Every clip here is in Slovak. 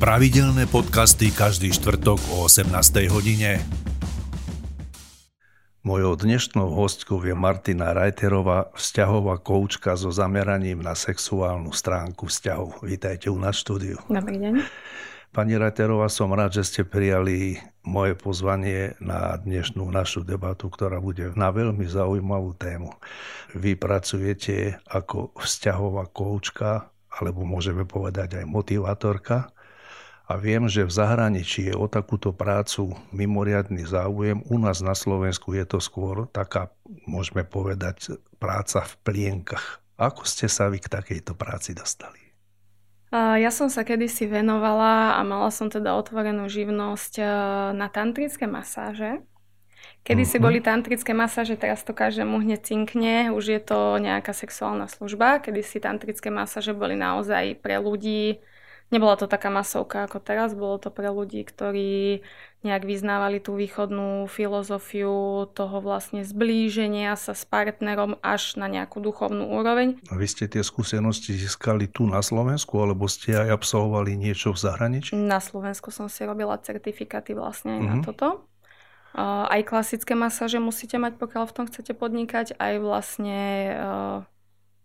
Pravidelné podcasty každý štvrtok o 18. hodine. Mojou dnešnou hostkou je Martina Rajterová, vzťahová koučka so zameraním na sexuálnu stránku vzťahov. Vítajte u nás štúdiu. Dobrý deň. Pani Rajterová, som rád, že ste prijali moje pozvanie na dnešnú našu debatu, ktorá bude na veľmi zaujímavú tému. Vy pracujete ako vzťahová koučka, alebo môžeme povedať aj motivátorka a viem, že v zahraničí je o takúto prácu mimoriadný záujem. U nás na Slovensku je to skôr taká, môžeme povedať, práca v plienkach. Ako ste sa vy k takejto práci dostali? Ja som sa kedysi venovala a mala som teda otvorenú živnosť e, na tantrické masáže. Kedy si uh-huh. boli tantrické masáže, teraz to každému hneď cinkne, už je to nejaká sexuálna služba. Kedy si tantrické masáže boli naozaj pre ľudí, Nebola to taká masovka ako teraz, bolo to pre ľudí, ktorí nejak vyznávali tú východnú filozofiu toho vlastne zblíženia sa s partnerom až na nejakú duchovnú úroveň. A vy ste tie skúsenosti získali tu na Slovensku, alebo ste aj absolvovali niečo v zahraničí? Na Slovensku som si robila certifikáty vlastne aj uh-huh. na mhm. toto. Aj klasické masáže musíte mať, pokiaľ v tom chcete podnikať, aj vlastne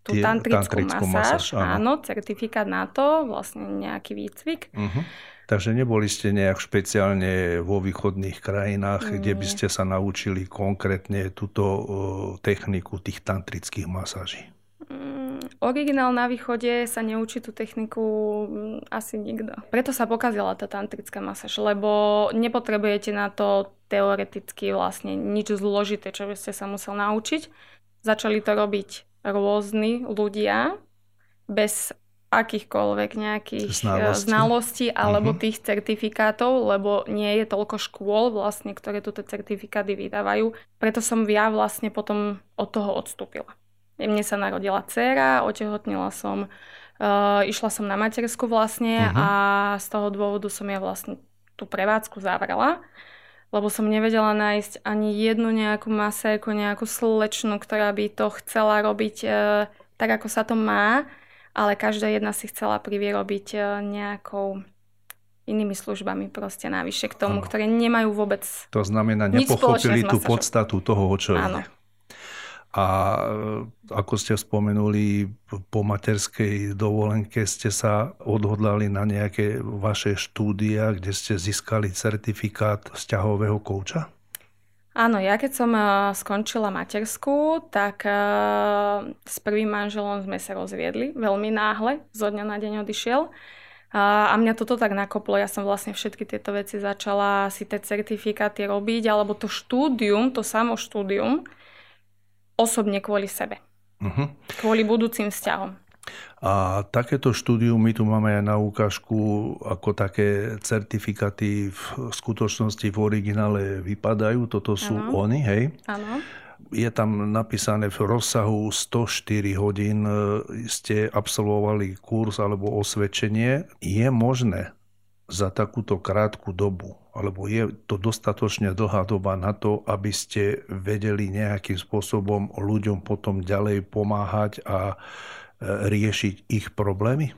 tú tie, tantrickú, tantrickú masáž, masáž áno. áno, certifikát na to, vlastne nejaký výcvik. Uh-huh. Takže neboli ste nejak špeciálne vo východných krajinách, Nie. kde by ste sa naučili konkrétne túto techniku tých tantrických masáží? Mm, originál na východe sa neučí tú techniku mm, asi nikto. Preto sa pokazila tá tantrická masáž, lebo nepotrebujete na to teoreticky vlastne nič zložité, čo by ste sa musel naučiť. Začali to robiť rôzni ľudia bez akýchkoľvek nejakých eh, znalosti, znalostí alebo uh-huh. tých certifikátov, lebo nie je toľko škôl vlastne, ktoré túto certifikáty vydávajú. Preto som ja vlastne potom od toho odstúpila. Mne sa narodila dcéra, otehotnila som, uh, išla som na matersku vlastne uh-huh. a z toho dôvodu som ja vlastne tú prevádzku zavrela lebo som nevedela nájsť ani jednu nejakú masérku, nejakú slečnu, ktorá by to chcela robiť e, tak, ako sa to má, ale každá jedna si chcela privierobiť e, nejakou inými službami proste navyše k tomu, ano. ktoré nemajú vôbec To znamená, nepochopili tú podstatu toho, čo Áno. A e, ako ste spomenuli, po materskej dovolenke ste sa odhodlali na nejaké vaše štúdia, kde ste získali certifikát vzťahového kouča? Áno, ja keď som e, skončila matersku, tak e, s prvým manželom sme sa rozviedli veľmi náhle, zo dňa na deň odišiel. A mňa toto tak nakoplo, ja som vlastne všetky tieto veci začala si tie certifikáty robiť, alebo to štúdium, to samo štúdium, osobne kvôli sebe. Uh-huh. Kvôli budúcim vzťahom. A takéto štúdium my tu máme aj na ukážku, ako také certifikáty v skutočnosti v originále vypadajú. Toto sú ano. oni, hej? Áno. Je tam napísané v rozsahu 104 hodín e, ste absolvovali kurz alebo osvedčenie. Je možné za takúto krátku dobu, alebo je to dostatočne dlhá doba na to, aby ste vedeli nejakým spôsobom ľuďom potom ďalej pomáhať a e, riešiť ich problémy?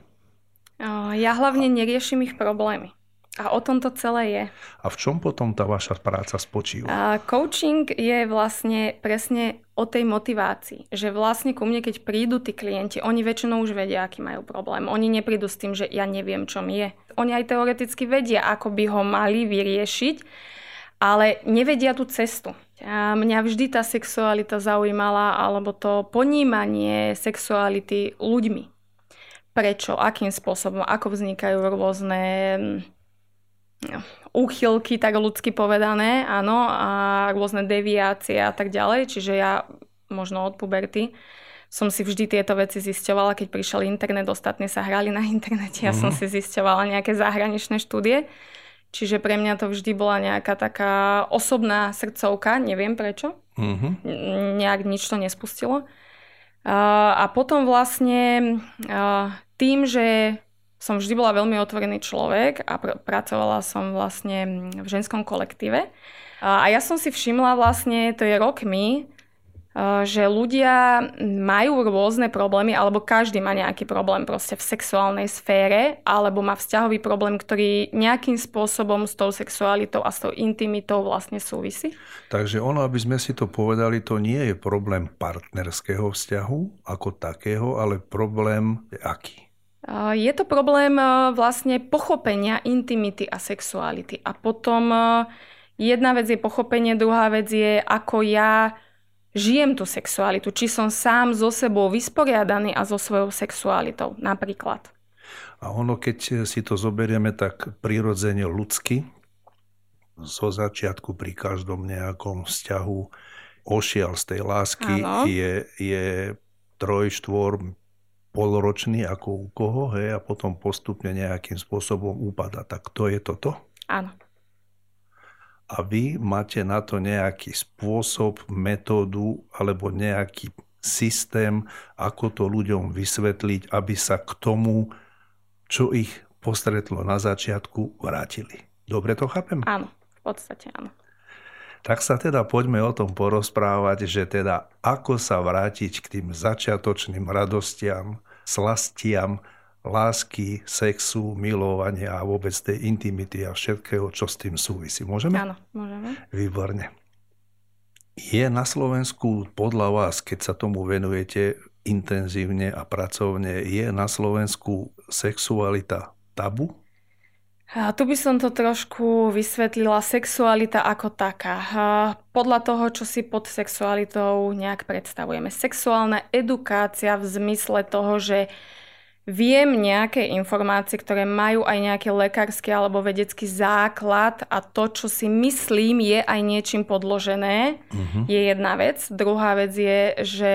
Ja hlavne neriešim ich problémy. A o tom to celé je. A v čom potom tá vaša práca spočíva? A coaching je vlastne presne o tej motivácii. Že vlastne ku mne, keď prídu tí klienti, oni väčšinou už vedia, aký majú problém. Oni neprídu s tým, že ja neviem, čo mi je. Oni aj teoreticky vedia, ako by ho mali vyriešiť, ale nevedia tú cestu. A mňa vždy tá sexualita zaujímala, alebo to ponímanie sexuality ľuďmi. Prečo, akým spôsobom, ako vznikajú rôzne úchylky, tak ľudsky povedané, áno, a rôzne deviácie a tak ďalej. Čiže ja možno od puberty som si vždy tieto veci zisťovala, keď prišiel internet, ostatní sa hrali na internete, ja mm-hmm. som mhm. si zisťovala nejaké zahraničné štúdie. Čiže pre mňa to vždy bola nejaká taká osobná srdcovka, neviem prečo. Mm-hmm. Nejak nič to nespustilo. A potom vlastne tým, že som vždy bola veľmi otvorený človek a pr- pracovala som vlastne v ženskom kolektíve. A ja som si všimla vlastne, to je rokmi, že ľudia majú rôzne problémy, alebo každý má nejaký problém proste v sexuálnej sfére, alebo má vzťahový problém, ktorý nejakým spôsobom s tou sexualitou a s tou intimitou vlastne súvisí. Takže ono, aby sme si to povedali, to nie je problém partnerského vzťahu ako takého, ale problém aký? Je to problém vlastne pochopenia intimity a sexuality. A potom jedna vec je pochopenie, druhá vec je, ako ja žijem tú sexualitu, či som sám so sebou vysporiadaný a so svojou sexualitou napríklad. A ono, keď si to zoberieme tak prirodzene ľudsky, zo začiatku pri každom nejakom vzťahu ošial z tej lásky je, je troj, štvor, polročný ako u koho, hej, a potom postupne nejakým spôsobom upada. Tak to je toto? Áno a vy máte na to nejaký spôsob, metódu alebo nejaký systém, ako to ľuďom vysvetliť, aby sa k tomu, čo ich postretlo na začiatku, vrátili. Dobre to chápem? Áno, v podstate áno. Tak sa teda poďme o tom porozprávať, že teda ako sa vrátiť k tým začiatočným radostiam, slastiam, lásky, sexu, milovania a vôbec tej intimity a všetkého, čo s tým súvisí. Môžeme? Áno, môžeme. Výborne. Je na Slovensku podľa vás, keď sa tomu venujete intenzívne a pracovne, je na Slovensku sexualita tabu? A tu by som to trošku vysvetlila. Sexualita ako taká. Podľa toho, čo si pod sexualitou nejak predstavujeme. Sexuálna edukácia v zmysle toho, že viem nejaké informácie, ktoré majú aj nejaký lekársky alebo vedecký základ a to, čo si myslím, je aj niečím podložené, uh-huh. je jedna vec. Druhá vec je, že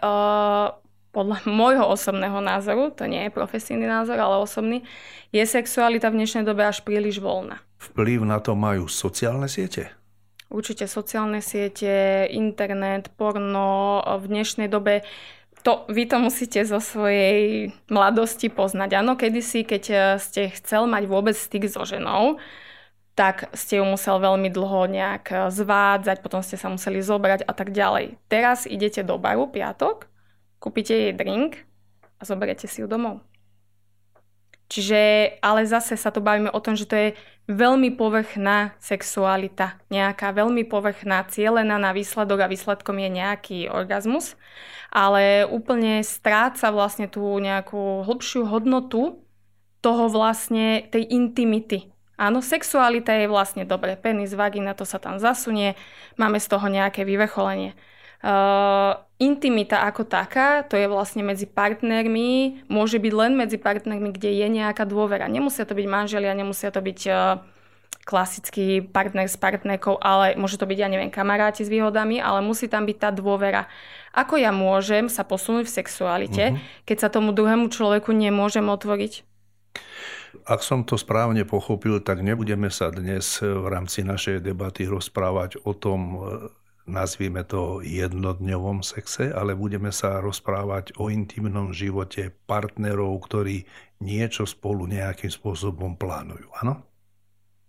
uh, podľa môjho osobného názoru, to nie je profesijný názor, ale osobný, je sexualita v dnešnej dobe až príliš voľná. Vplyv na to majú sociálne siete? Určite sociálne siete, internet, porno. V dnešnej dobe to, vy to musíte zo svojej mladosti poznať. Áno, kedysi, keď eh, ste chcel mať vôbec styk so ženou, tak ste ju musel veľmi dlho nejak eh, zvádzať, potom ste sa museli zobrať a tak ďalej. Teraz idete do baru piatok, kúpite jej drink a zoberiete si ju domov. Čiže, ale zase sa tu bavíme o tom, že to je veľmi povrchná sexualita. Nejaká veľmi povrchná, cielená na výsledok a výsledkom je nejaký orgazmus ale úplne stráca vlastne tú nejakú hlbšiu hodnotu toho vlastne tej intimity. Áno, sexualita je vlastne dobre, penis, vagina, to sa tam zasunie, máme z toho nejaké vyvrcholenie. Uh, intimita ako taká, to je vlastne medzi partnermi, môže byť len medzi partnermi, kde je nejaká dôvera. Nemusia to byť manželia, nemusia to byť uh, klasický partner s partnerkou, ale môže to byť, ja neviem, kamaráti s výhodami, ale musí tam byť tá dôvera. Ako ja môžem sa posunúť v sexualite, uh-huh. keď sa tomu druhému človeku nemôžem otvoriť? Ak som to správne pochopil, tak nebudeme sa dnes v rámci našej debaty rozprávať o tom, nazvime to jednodňovom sexe, ale budeme sa rozprávať o intimnom živote partnerov, ktorí niečo spolu nejakým spôsobom plánujú. Áno?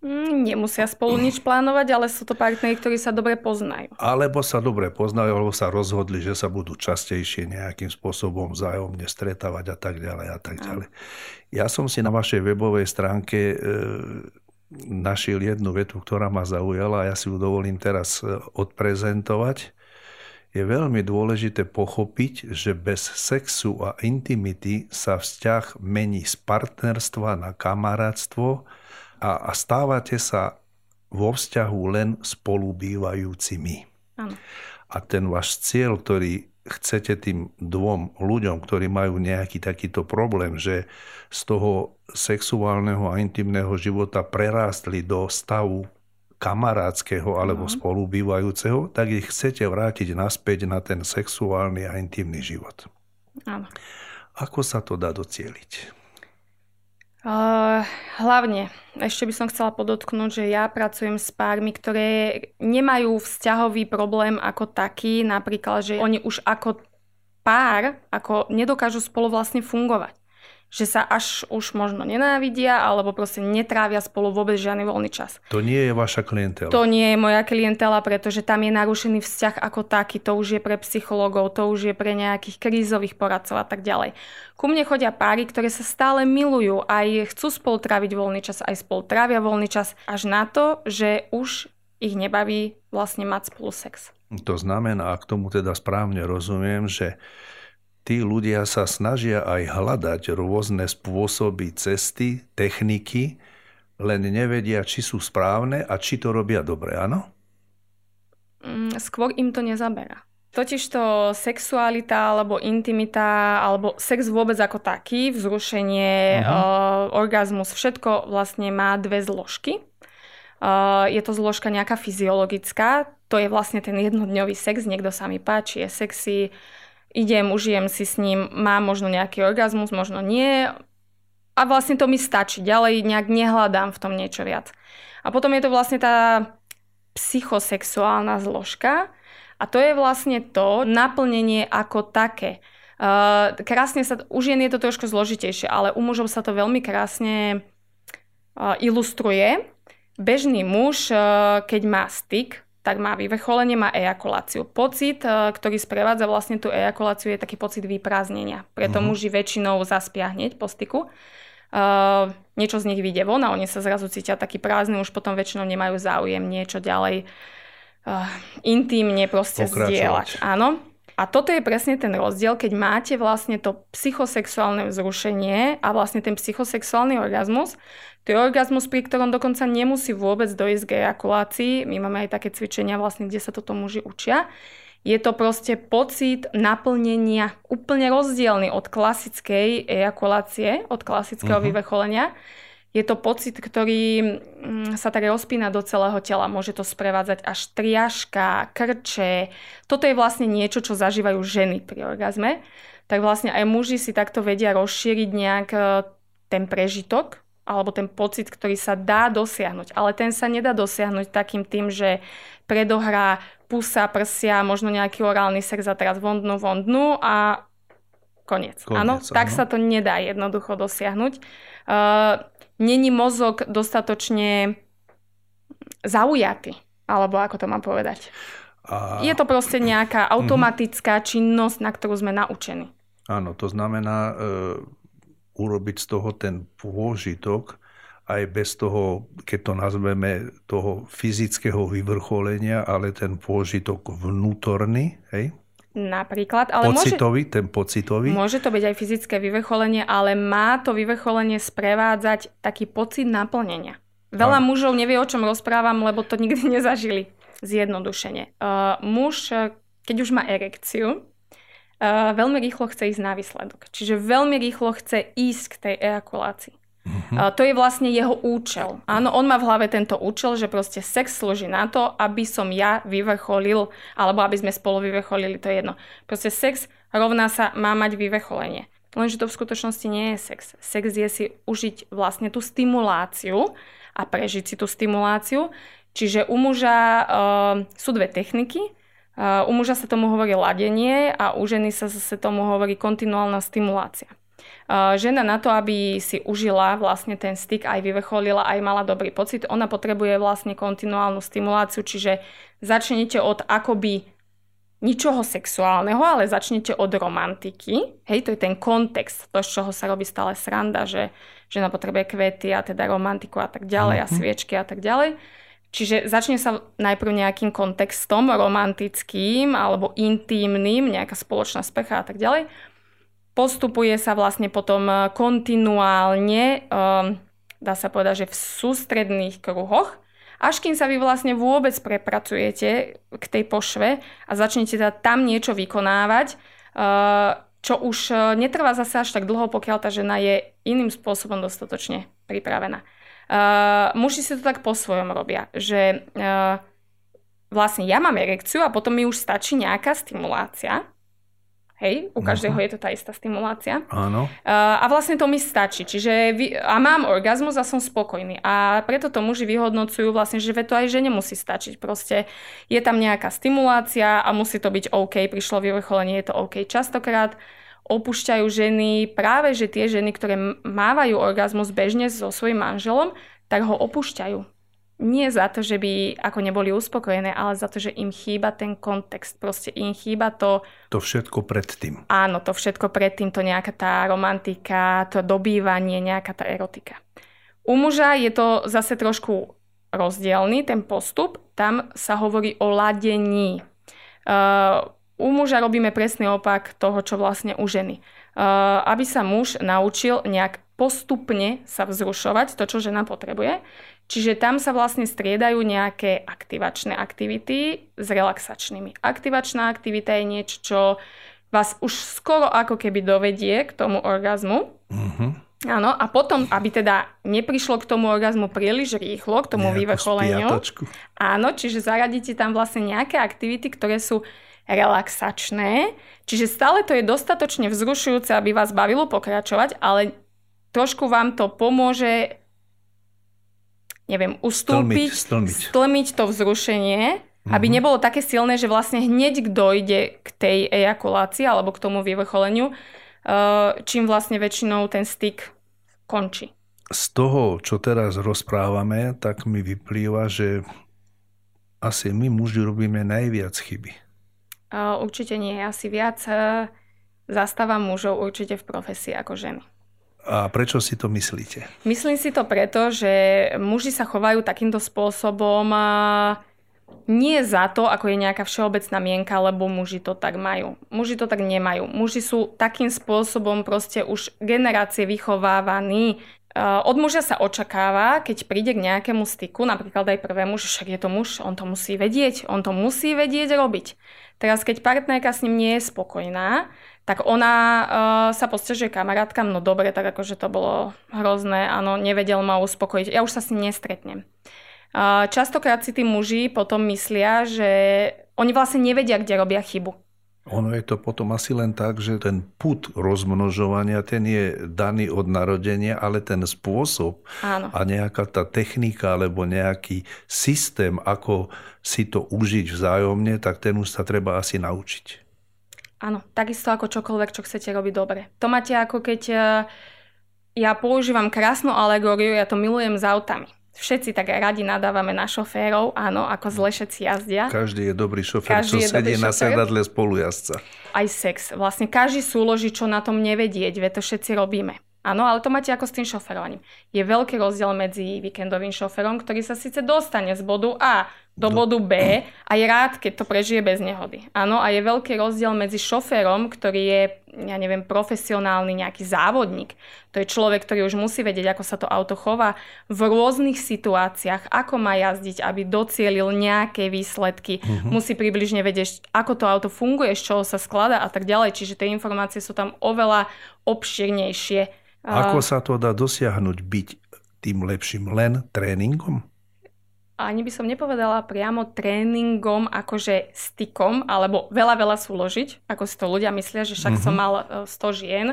Mm, nemusia spolu nič plánovať, ale sú to partnery, ktorí sa dobre poznajú. Alebo sa dobre poznajú, alebo sa rozhodli, že sa budú častejšie nejakým spôsobom vzájomne stretávať a tak ďalej a tak ďalej. Ja som si na vašej webovej stránke e, našiel jednu vetu, ktorá ma zaujala a ja si ju dovolím teraz e, odprezentovať. Je veľmi dôležité pochopiť, že bez sexu a intimity sa vzťah mení z partnerstva na kamarátstvo, a, a stávate sa vo vzťahu len spolubývajúcimi. Ano. A ten váš cieľ, ktorý chcete tým dvom ľuďom, ktorí majú nejaký takýto problém, že z toho sexuálneho a intimného života prerástli do stavu kamarátskeho alebo uh-huh. spolubývajúceho, tak ich chcete vrátiť naspäť na ten sexuálny a intimný život. Áno. Ako sa to dá docieliť? Hlavne, ešte by som chcela podotknúť, že ja pracujem s pármi, ktoré nemajú vzťahový problém ako taký, napríklad, že oni už ako pár ako nedokážu spolu vlastne fungovať. Že sa až už možno nenávidia alebo proste netrávia spolu vôbec žiadny voľný čas. To nie je vaša klientela. To nie je moja klientela, pretože tam je narušený vzťah ako taký. To už je pre psychológov, to už je pre nejakých krízových poradcov a tak ďalej. Ku mne chodia páry, ktoré sa stále milujú, aj chcú spolu tráviť voľný čas, aj spolu trávia voľný čas, až na to, že už ich nebaví vlastne mať spolu sex. To znamená, ak tomu teda správne rozumiem, že tí ľudia sa snažia aj hľadať rôzne spôsoby cesty, techniky, len nevedia, či sú správne a či to robia dobre, áno? Mm, skôr im to nezaberá. Totižto sexualita alebo intimita alebo sex vôbec ako taký, vzrušenie, uh-huh. uh, orgazmus, všetko vlastne má dve zložky. Uh, je to zložka nejaká fyziologická, to je vlastne ten jednodňový sex, niekto sa mi páči, je sexy, idem, užijem si s ním, mám možno nejaký orgazmus, možno nie. A vlastne to mi stačí. Ďalej nejak nehľadám v tom niečo viac. A potom je to vlastne tá psychosexuálna zložka. A to je vlastne to naplnenie ako také. Uh, krásne sa, u žien je to trošku zložitejšie, ale u mužov sa to veľmi krásne uh, ilustruje. Bežný muž, uh, keď má styk, tak má vyvrcholenie, má ejakuláciu. Pocit, e, ktorý sprevádza vlastne tú ejakuláciu, je taký pocit vyprázdnenia. Preto mm-hmm. muži väčšinou zaspia hneď po styku. Uh, niečo z nich vyjde von a oni sa zrazu cítia taký prázdny, už potom väčšinou nemajú záujem niečo ďalej uh, intimne proste zdieľať. Áno. A toto je presne ten rozdiel, keď máte vlastne to psychosexuálne vzrušenie a vlastne ten psychosexuálny orgazmus, to je orgazmus, pri ktorom dokonca nemusí vôbec dojsť k ejakulácii. My máme aj také cvičenia, vlastne, kde sa toto muži učia. Je to proste pocit naplnenia úplne rozdielny od klasickej ejakulácie, od klasického uh-huh. vyvrcholenia. Je to pocit, ktorý mm, sa tak rozpína do celého tela. Môže to sprevádzať až triažka, krče. Toto je vlastne niečo, čo zažívajú ženy pri orgazme. Tak vlastne aj muži si takto vedia rozšíriť nejak e, ten prežitok alebo ten pocit, ktorý sa dá dosiahnuť. Ale ten sa nedá dosiahnuť takým tým, že predohrá pusa, prsia, možno nejaký orálny sex a teraz vondnú, vondnú a koniec. Áno, tak sa to nedá jednoducho dosiahnuť. Uh, Není mozog dostatočne zaujatý, alebo ako to mám povedať. A... Je to proste nejaká automatická mm-hmm. činnosť, na ktorú sme naučení. Áno, to znamená, urobiť z toho ten pôžitok aj bez toho, keď to nazveme, toho fyzického vyvrcholenia, ale ten pôžitok vnútorný, hej? Napríklad, ale pocitový, môže, ten pocitový. Môže to byť aj fyzické vyvrcholenie, ale má to vyvrcholenie sprevádzať taký pocit naplnenia. Veľa a... mužov nevie, o čom rozprávam, lebo to nikdy nezažili. Zjednodušene. Uh, muž, keď už má erekciu, uh, veľmi rýchlo chce ísť na výsledok. Čiže veľmi rýchlo chce ísť k tej ejakulácii. Uh-huh. Uh, to je vlastne jeho účel. Áno, on má v hlave tento účel, že proste sex slúži na to, aby som ja vyvrcholil, alebo aby sme spolu vyvrcholili, to je jedno. Proste sex rovná sa má mať vyvrcholenie. Lenže to v skutočnosti nie je sex. Sex je si užiť vlastne tú stimuláciu a prežiť si tú stimuláciu. Čiže u muža uh, sú dve techniky. U muža sa tomu hovorí ladenie a u ženy sa zase tomu hovorí kontinuálna stimulácia. Žena na to, aby si užila vlastne ten styk, aj vyvrcholila, aj mala dobrý pocit, ona potrebuje vlastne kontinuálnu stimuláciu, čiže začnete od akoby ničoho sexuálneho, ale začnete od romantiky. Hej, to je ten kontext, to, z čoho sa robí stále sranda, že žena potrebuje kvety a teda romantiku a tak ďalej a mhm. sviečky a tak ďalej. Čiže začne sa najprv nejakým kontextom romantickým alebo intímnym, nejaká spoločná specha a tak ďalej. Postupuje sa vlastne potom e, kontinuálne, um, dá sa povedať, že v sústredných kruhoch, až kým sa vy vlastne vôbec prepracujete k tej pošve a začnete tam niečo vykonávať, uh, čo už netrvá zase až tak dlho, pokiaľ tá žena je iným spôsobom dostatočne pripravená. Muži si to tak po svojom robia, že vlastne ja mám erekciu a potom mi už stačí nejaká stimulácia. Hej, u každého je to tá istá stimulácia. Áno. Uh, a vlastne to mi stačí. Čiže vy, a mám orgazmus a som spokojný. A preto to muži vyhodnocujú vlastne, že to aj žene musí stačiť. Proste je tam nejaká stimulácia a musí to byť OK. Prišlo vyvrcholenie, je to OK častokrát. opúšťajú ženy, práve že tie ženy, ktoré mávajú orgazmus bežne so svojím manželom, tak ho opúšťajú. Nie za to, že by ako neboli uspokojené, ale za to, že im chýba ten kontext. Proste im chýba to... To všetko predtým. Áno, to všetko predtým, to nejaká tá romantika, to dobývanie, nejaká tá erotika. U muža je to zase trošku rozdielný, ten postup. Tam sa hovorí o ladení. Uh, u muža robíme presný opak toho, čo vlastne u ženy. Uh, aby sa muž naučil nejak postupne sa vzrušovať, to, čo žena potrebuje. Čiže tam sa vlastne striedajú nejaké aktivačné aktivity s relaxačnými. Aktivačná aktivita je niečo, čo vás už skoro ako keby dovedie k tomu orgazmu. Uh-huh. Áno, a potom, aby teda neprišlo k tomu orgazmu príliš rýchlo, k tomu vyvrcholeniu. Áno, čiže zaradíte tam vlastne nejaké aktivity, ktoré sú relaxačné, čiže stále to je dostatočne vzrušujúce, aby vás bavilo pokračovať, ale trošku vám to pomôže neviem, ustúpiť, stlmiť, stlmiť. to vzrušenie, mm-hmm. aby mhm. nebolo také silné, že vlastne hneď dojde k tej ejakulácii alebo k tomu vyvrcholeniu, eh, čím vlastne väčšinou ten styk končí. Z toho, čo teraz rozprávame, tak mi vyplýva, že asi my muži robíme najviac chyby. Určite nie. Asi viac e, zastávam mužov určite v profesii ako ženy. A prečo si to myslíte? Myslím si to preto, že muži sa chovajú takýmto spôsobom nie za to, ako je nejaká všeobecná mienka, lebo muži to tak majú. Muži to tak nemajú. Muži sú takým spôsobom proste už generácie vychovávaní. E, od muža sa očakáva, keď príde k nejakému styku, napríklad aj prvému, že však je to muž, on to musí vedieť, on to musí vedieť robiť. Teraz, keď partnerka s ním nie je spokojná, tak ona uh, sa postežuje kamarátkam, no dobre, tak akože to bolo hrozné, áno, nevedel ma uspokojiť, ja už sa s ním nestretnem. Uh, častokrát si tí muži potom myslia, že oni vlastne nevedia, kde robia chybu. Ono je to potom asi len tak, že ten put rozmnožovania, ten je daný od narodenia, ale ten spôsob Áno. a nejaká tá technika alebo nejaký systém, ako si to užiť vzájomne, tak ten už sa treba asi naučiť. Áno, takisto ako čokoľvek, čo chcete robiť dobre. To máte ako keď e, ja používam krásnu alegóriu, ja to milujem s autami. Všetci tak radi nadávame na šoférov, áno, ako zle všetci jazdia. Každý je dobrý šofér, každý čo sedí na sedadle spolujazca. Aj sex. Vlastne každý súloží, čo na tom nevedieť, ve to všetci robíme. Áno, ale to máte ako s tým šoferovaním. Je veľký rozdiel medzi víkendovým šoferom, ktorý sa síce dostane z bodu A do bodu B a je rád, keď to prežije bez nehody. Áno, a je veľký rozdiel medzi šoférom, ktorý je, ja neviem, profesionálny nejaký závodník. To je človek, ktorý už musí vedieť, ako sa to auto chová v rôznych situáciách, ako má jazdiť, aby docielil nejaké výsledky. Uh-huh. Musí približne vedieť, ako to auto funguje, z čoho sa skladá a tak ďalej. Čiže tie informácie sú tam oveľa obširnejšie. Ako sa to dá dosiahnuť byť tým lepším len tréningom? Ani by som nepovedala priamo tréningom, akože stykom, alebo veľa, veľa súložiť, ako si to ľudia myslia, že však mm-hmm. som mal 100 e, žien,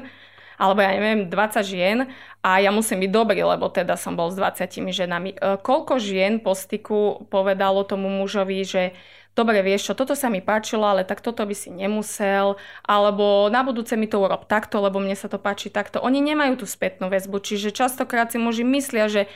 alebo ja neviem, 20 žien a ja musím byť dobrý, lebo teda som bol s 20 ženami. E, koľko žien po styku povedalo tomu mužovi, že dobre, vieš čo, toto sa mi páčilo, ale tak toto by si nemusel, alebo na budúce mi to urob takto, lebo mne sa to páči takto. Oni nemajú tú spätnú väzbu, čiže častokrát si muži myslia, že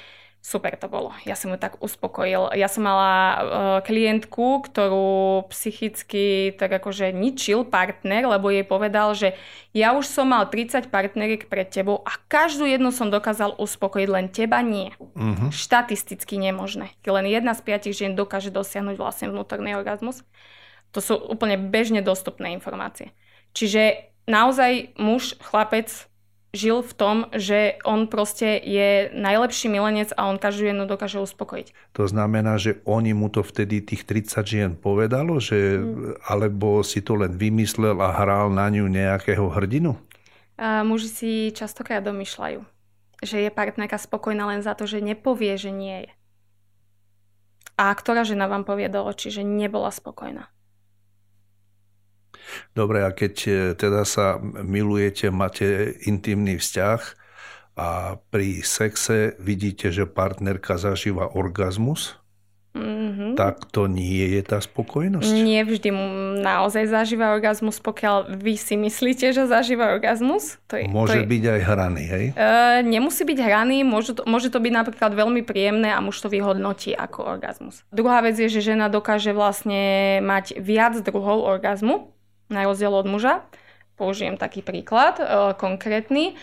super to bolo. Ja som ju tak uspokojil. Ja som mala uh, klientku, ktorú psychicky tak akože ničil partner, lebo jej povedal, že ja už som mal 30 partneriek pred tebou a každú jednu som dokázal uspokojiť, len teba nie. Uh-huh. Štatisticky nemožné. Len jedna z piatich žien dokáže dosiahnuť vlastne vnútorný orgazmus. To sú úplne bežne dostupné informácie. Čiže naozaj muž, chlapec žil v tom, že on proste je najlepší milenec a on každú jednu dokáže uspokojiť. To znamená, že oni mu to vtedy tých 30 žien povedalo, že, mm. alebo si to len vymyslel a hral na ňu nejakého hrdinu? A muži si častokrát domýšľajú, že je partnerka spokojná len za to, že nepovie, že nie je. A ktorá žena vám povie do očí, že nebola spokojná? Dobre, a keď e, teda sa milujete, máte intimný vzťah a pri sexe vidíte, že partnerka zažíva orgazmus, mm-hmm. tak to nie je tá spokojnosť? Nie vždy naozaj zažíva orgazmus, pokiaľ vy si myslíte, že zažíva orgazmus. To je, môže to je, byť aj hraný, hej? Uh, nemusí byť hraný, môže to, môže to byť napríklad veľmi príjemné a muž to vyhodnotí ako orgazmus. Druhá vec je, že žena dokáže vlastne mať viac druhov orgazmu, na rozdiel od muža. Použijem taký príklad uh, konkrétny.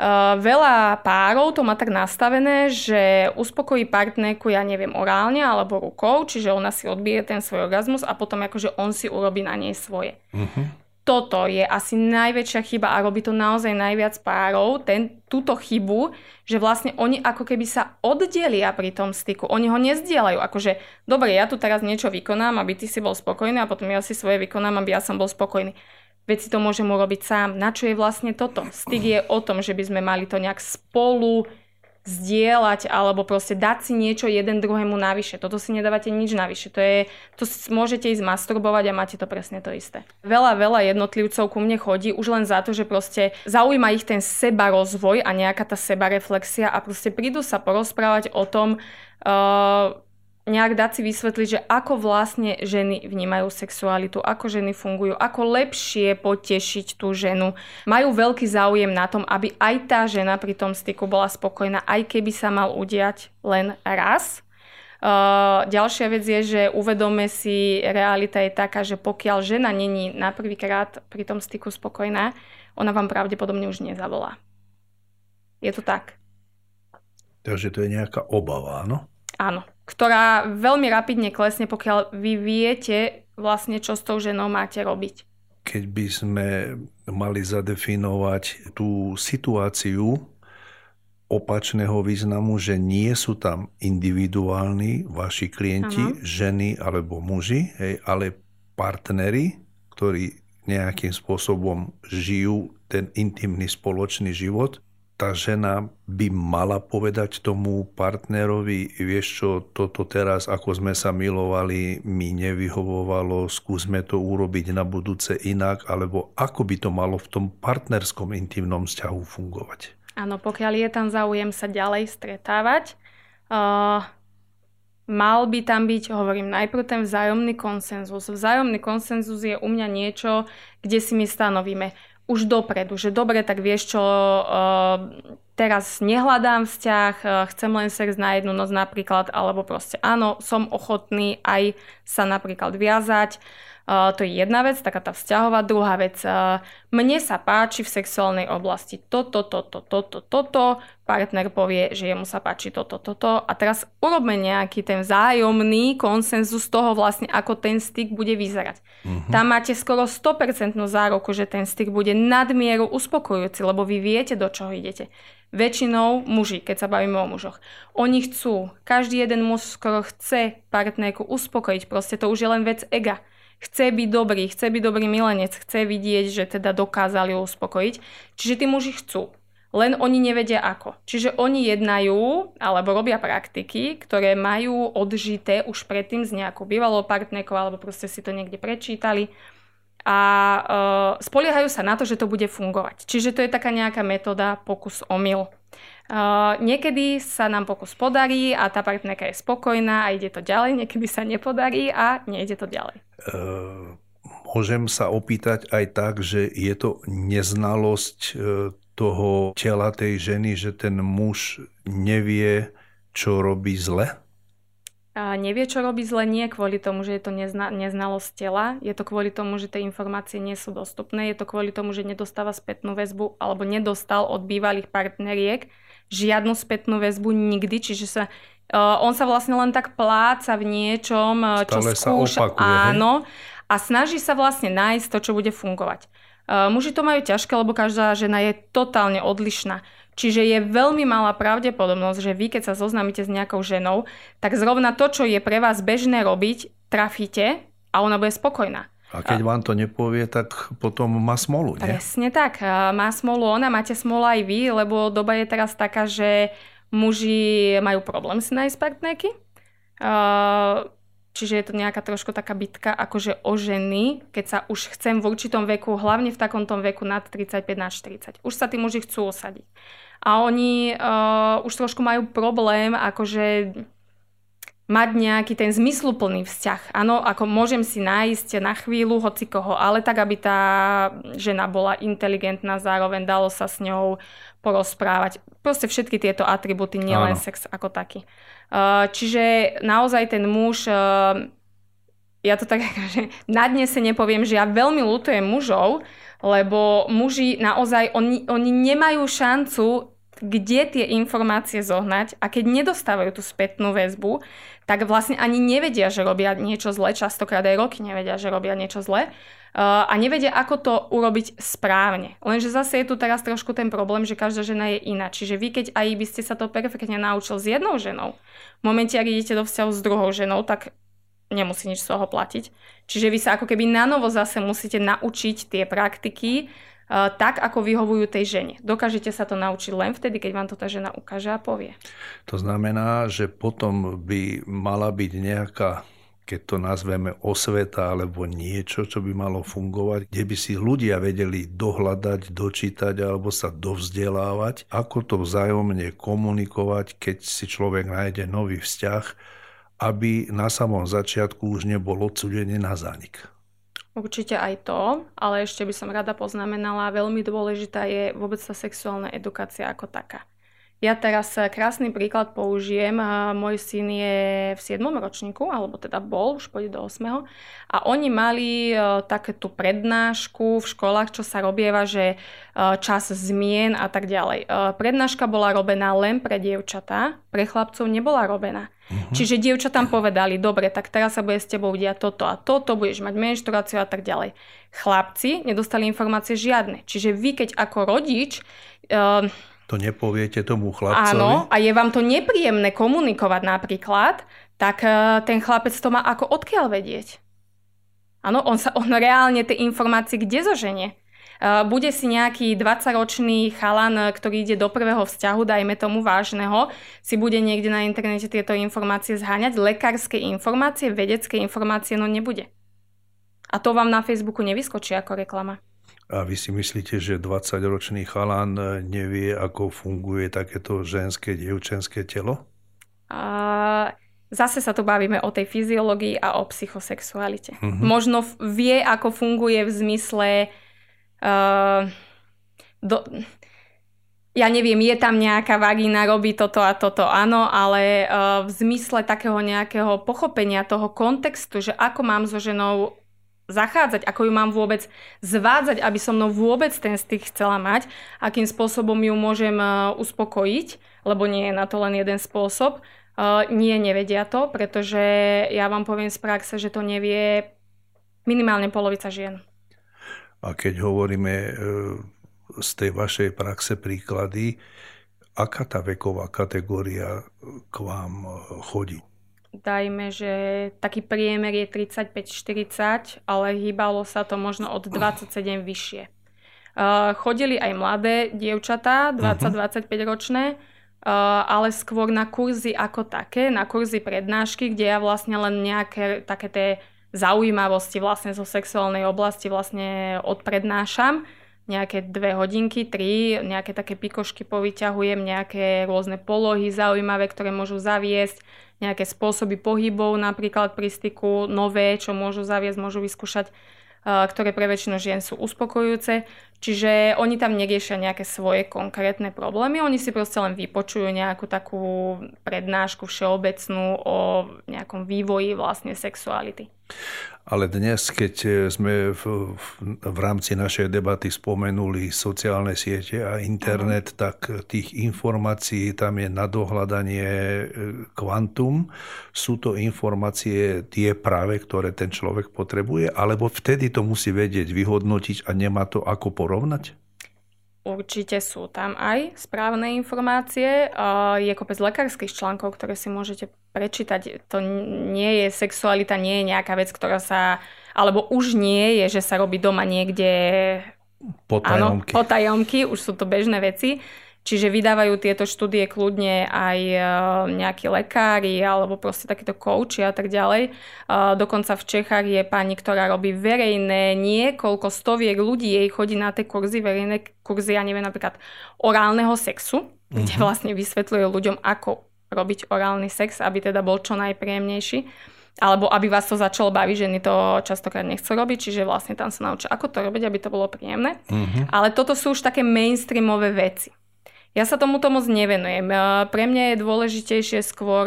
Uh, veľa párov to má tak nastavené, že uspokojí partnerku, ja neviem, orálne alebo rukou, čiže ona si odbije ten svoj orgazmus a potom akože on si urobí na nej svoje. Uh-huh. Toto je asi najväčšia chyba a robí to naozaj najviac párov, ten, túto chybu, že vlastne oni ako keby sa oddelia pri tom styku. Oni ho nezdielajú. Akože, dobre, ja tu teraz niečo vykonám, aby ty si bol spokojný a potom ja si svoje vykonám, aby ja som bol spokojný veď si to môžem urobiť sám. Na čo je vlastne toto? Styk je o tom, že by sme mali to nejak spolu zdieľať alebo proste dať si niečo jeden druhému navyše. Toto si nedávate nič navyše. To, je, to môžete ísť masturbovať a máte to presne to isté. Veľa, veľa jednotlivcov ku mne chodí už len za to, že proste zaujíma ich ten seba rozvoj a nejaká tá seba reflexia a proste prídu sa porozprávať o tom, uh, nejak dať si vysvetliť, že ako vlastne ženy vnímajú sexualitu, ako ženy fungujú, ako lepšie potešiť tú ženu. Majú veľký záujem na tom, aby aj tá žena pri tom styku bola spokojná, aj keby sa mal udiať len raz. Uh, ďalšia vec je, že uvedome si, realita je taká, že pokiaľ žena není na prvýkrát pri tom styku spokojná, ona vám pravdepodobne už nezavolá. Je to tak. Takže to je nejaká obava, áno? Áno ktorá veľmi rapidne klesne, pokiaľ vy viete vlastne, čo s tou ženou máte robiť. Keď by sme mali zadefinovať tú situáciu opačného významu, že nie sú tam individuálni vaši klienti, ano. ženy alebo muži, hej, ale partnery, ktorí nejakým spôsobom žijú ten intimný spoločný život tá žena by mala povedať tomu partnerovi, vieš čo, toto teraz, ako sme sa milovali, mi nevyhovovalo, skúsme to urobiť na budúce inak, alebo ako by to malo v tom partnerskom intimnom vzťahu fungovať. Áno, pokiaľ je tam záujem sa ďalej stretávať, uh, mal by tam byť, hovorím, najprv ten vzájomný konsenzus. Vzájomný konsenzus je u mňa niečo, kde si my stanovíme, už dopredu, že dobre, tak vieš čo, uh, teraz nehľadám vzťah, uh, chcem len sex na jednu noc napríklad, alebo proste áno, som ochotný aj sa napríklad viazať, to je jedna vec, taká tá vzťahová. Druhá vec, mne sa páči v sexuálnej oblasti toto, toto, toto, toto. Partner povie, že jemu sa páči toto, toto. A teraz urobme nejaký ten vzájomný konsenzus toho vlastne, ako ten styk bude vyzerať. Uh-huh. Tam máte skoro 100% zároku, že ten styk bude nadmieru uspokojujúci, lebo vy viete, do čoho idete. Väčšinou muži, keď sa bavíme o mužoch, oni chcú, každý jeden muž skoro chce partnerku uspokojiť, proste to už je len vec ega chce byť dobrý, chce byť dobrý milenec, chce vidieť, že teda dokázali ho uspokojiť. Čiže tí muži chcú. Len oni nevedia ako. Čiže oni jednajú alebo robia praktiky, ktoré majú odžité už predtým s nejakou bývalou partnerkou alebo proste si to niekde prečítali a uh, spoliehajú sa na to, že to bude fungovať. Čiže to je taká nejaká metóda pokus omyl. Uh, niekedy sa nám pokus podarí a tá partnerka je spokojná a ide to ďalej, niekedy sa nepodarí a nejde to ďalej. Môžem sa opýtať aj tak, že je to neznalosť uh, toho tela tej ženy, že ten muž nevie, čo robí zle? A nevie, čo robí zle, nie kvôli tomu, že je to nezna- neznalosť tela, je to kvôli tomu, že tie informácie nie sú dostupné, je to kvôli tomu, že nedostáva spätnú väzbu alebo nedostal od bývalých partneriek, žiadnu spätnú väzbu nikdy, čiže sa on sa vlastne len tak pláca v niečom, čo Stále skúša. opakuje, áno. A snaží sa vlastne nájsť to, čo bude fungovať. Uh, muži to majú ťažké, lebo každá žena je totálne odlišná. Čiže je veľmi malá pravdepodobnosť, že vy, keď sa zoznámite s nejakou ženou, tak zrovna to, čo je pre vás bežné robiť, trafíte a ona bude spokojná. A keď vám to nepovie, tak potom má smolu, nie? Presne tak. Má smolu ona, máte smolu aj vy, lebo doba je teraz taká, že muži majú problém si nájsť partnerky. Čiže je to nejaká trošku taká bitka akože o ženy, keď sa už chcem v určitom veku, hlavne v takomto veku nad 35 na 40. Už sa tí muži chcú osadiť. A oni uh, už trošku majú problém akože mať nejaký ten zmysluplný vzťah. Áno, ako môžem si nájsť na chvíľu hoci koho, ale tak, aby tá žena bola inteligentná, zároveň dalo sa s ňou porozprávať. Proste všetky tieto atributy, nielen sex ako taký. Uh, čiže naozaj ten muž, uh, ja to tak že nadnese nepoviem, že ja veľmi lutujem mužov, lebo muži naozaj, oni, oni nemajú šancu kde tie informácie zohnať a keď nedostávajú tú spätnú väzbu, tak vlastne ani nevedia, že robia niečo zle, častokrát aj roky nevedia, že robia niečo zle a nevedia, ako to urobiť správne. Lenže zase je tu teraz trošku ten problém, že každá žena je iná. Čiže vy, keď aj by ste sa to perfektne naučil s jednou ženou, v momente, ak idete do vzťahu s druhou ženou, tak nemusí nič z toho platiť. Čiže vy sa ako keby na novo zase musíte naučiť tie praktiky, tak, ako vyhovujú tej žene. Dokážete sa to naučiť len vtedy, keď vám to tá žena ukáže a povie. To znamená, že potom by mala byť nejaká keď to nazveme osveta alebo niečo, čo by malo fungovať, kde by si ľudia vedeli dohľadať, dočítať alebo sa dovzdelávať, ako to vzájomne komunikovať, keď si človek nájde nový vzťah, aby na samom začiatku už nebol odsudený na zánik. Určite aj to, ale ešte by som rada poznamenala, veľmi dôležitá je vôbec tá sexuálna edukácia ako taká. Ja teraz eh, krásny príklad použijem. Eh, môj syn je v 7. ročníku, alebo teda bol, už pôjde do 8. A oni mali eh, takéto prednášku v školách, čo sa robieva, že čas zmien a tak ďalej. Prednáška bola robená len pre dievčatá, pre chlapcov nebola robená. Uh-huh. Čiže dievčatám povedali, dobre, tak teraz sa bude s tebou diať toto a toto, budeš mať menštruáciu a tak ďalej. Chlapci nedostali informácie žiadne. Čiže vy, keď ako rodič... Uh, to nepoviete tomu chlapcovi? Áno, a je vám to nepríjemné komunikovať napríklad, tak uh, ten chlapec to má ako odkiaľ vedieť. Áno, on, sa, on reálne tie informácie kde zoženie? bude si nejaký 20-ročný chalan, ktorý ide do prvého vzťahu, dajme tomu vážneho, si bude niekde na internete tieto informácie zháňať, lekárske informácie, vedecké informácie, no nebude. A to vám na Facebooku nevyskočí ako reklama. A vy si myslíte, že 20-ročný chalan nevie, ako funguje takéto ženské, dievčenské telo? A zase sa tu bavíme o tej fyziológii a o psychosexualite. Uh-huh. Možno vie, ako funguje v zmysle uh, do, ja neviem, je tam nejaká vagína, robí toto a toto, áno, ale uh, v zmysle takého nejakého pochopenia toho kontextu, že ako mám so ženou zachádzať, ako ju mám vôbec zvádzať, aby so mnou vôbec ten styk chcela mať, akým spôsobom ju môžem uh, uspokojiť, lebo nie je na to len jeden spôsob. Uh, nie, nevedia to, pretože ja vám poviem z praxe, že to nevie minimálne polovica žien. A keď hovoríme e, z tej vašej praxe príklady, aká tá veková kategória k vám e, chodí? Dajme, že taký priemer je 35-40, ale hýbalo sa to možno od 27 vyššie. Uh, chodili aj mladé dievčatá, 20-25 mhm. ročné, uh, ale skôr na kurzy ako také, na kurzy prednášky, kde ja vlastne len nejaké také tie zaujímavosti vlastne zo sexuálnej oblasti vlastne odprednášam. Nejaké dve hodinky, tri, nejaké také pikošky povyťahujem, nejaké rôzne polohy zaujímavé, ktoré môžu zaviesť, nejaké spôsoby pohybov napríklad pri styku, nové, čo môžu zaviesť, môžu vyskúšať ktoré pre väčšinu žien sú uspokojujúce. Čiže oni tam neriešia nejaké svoje konkrétne problémy, oni si proste len vypočujú nejakú takú prednášku všeobecnú o nejakom vývoji vlastne sexuality. Ale dnes, keď e, sme v, v, v rámci našej debaty spomenuli sociálne siete a internet, tak tých informácií tam je na dohľadanie e, kvantum. Sú to informácie tie práve, ktoré ten človek potrebuje, alebo vtedy to musí vedieť, vyhodnotiť a nemá to ako porovnať? Určite sú tam aj správne informácie. Je kopec lekárskych článkov, ktoré si môžete prečítať. To nie je sexualita, nie je nejaká vec, ktorá sa... Alebo už nie je, že sa robí doma niekde... Potajomky. Áno, potajomky, už sú to bežné veci. Čiže vydávajú tieto štúdie kľudne aj e, nejakí lekári alebo proste takíto kouči a tak ďalej. E, dokonca v Čechách je pani, ktorá robí verejné niekoľko stoviek ľudí, jej chodí na tie kurzy, verejné kurzy, ja neviem, napríklad orálneho sexu, kde uh-huh. vlastne vysvetľuje ľuďom, ako robiť orálny sex, aby teda bol čo najpríjemnejší alebo aby vás to začalo baviť, ženy to častokrát nechcú robiť, čiže vlastne tam sa naučia, ako to robiť, aby to bolo príjemné. Uh-huh. Ale toto sú už také mainstreamové veci. Ja sa tomuto moc nevenujem. Pre mňa je dôležitejšie skôr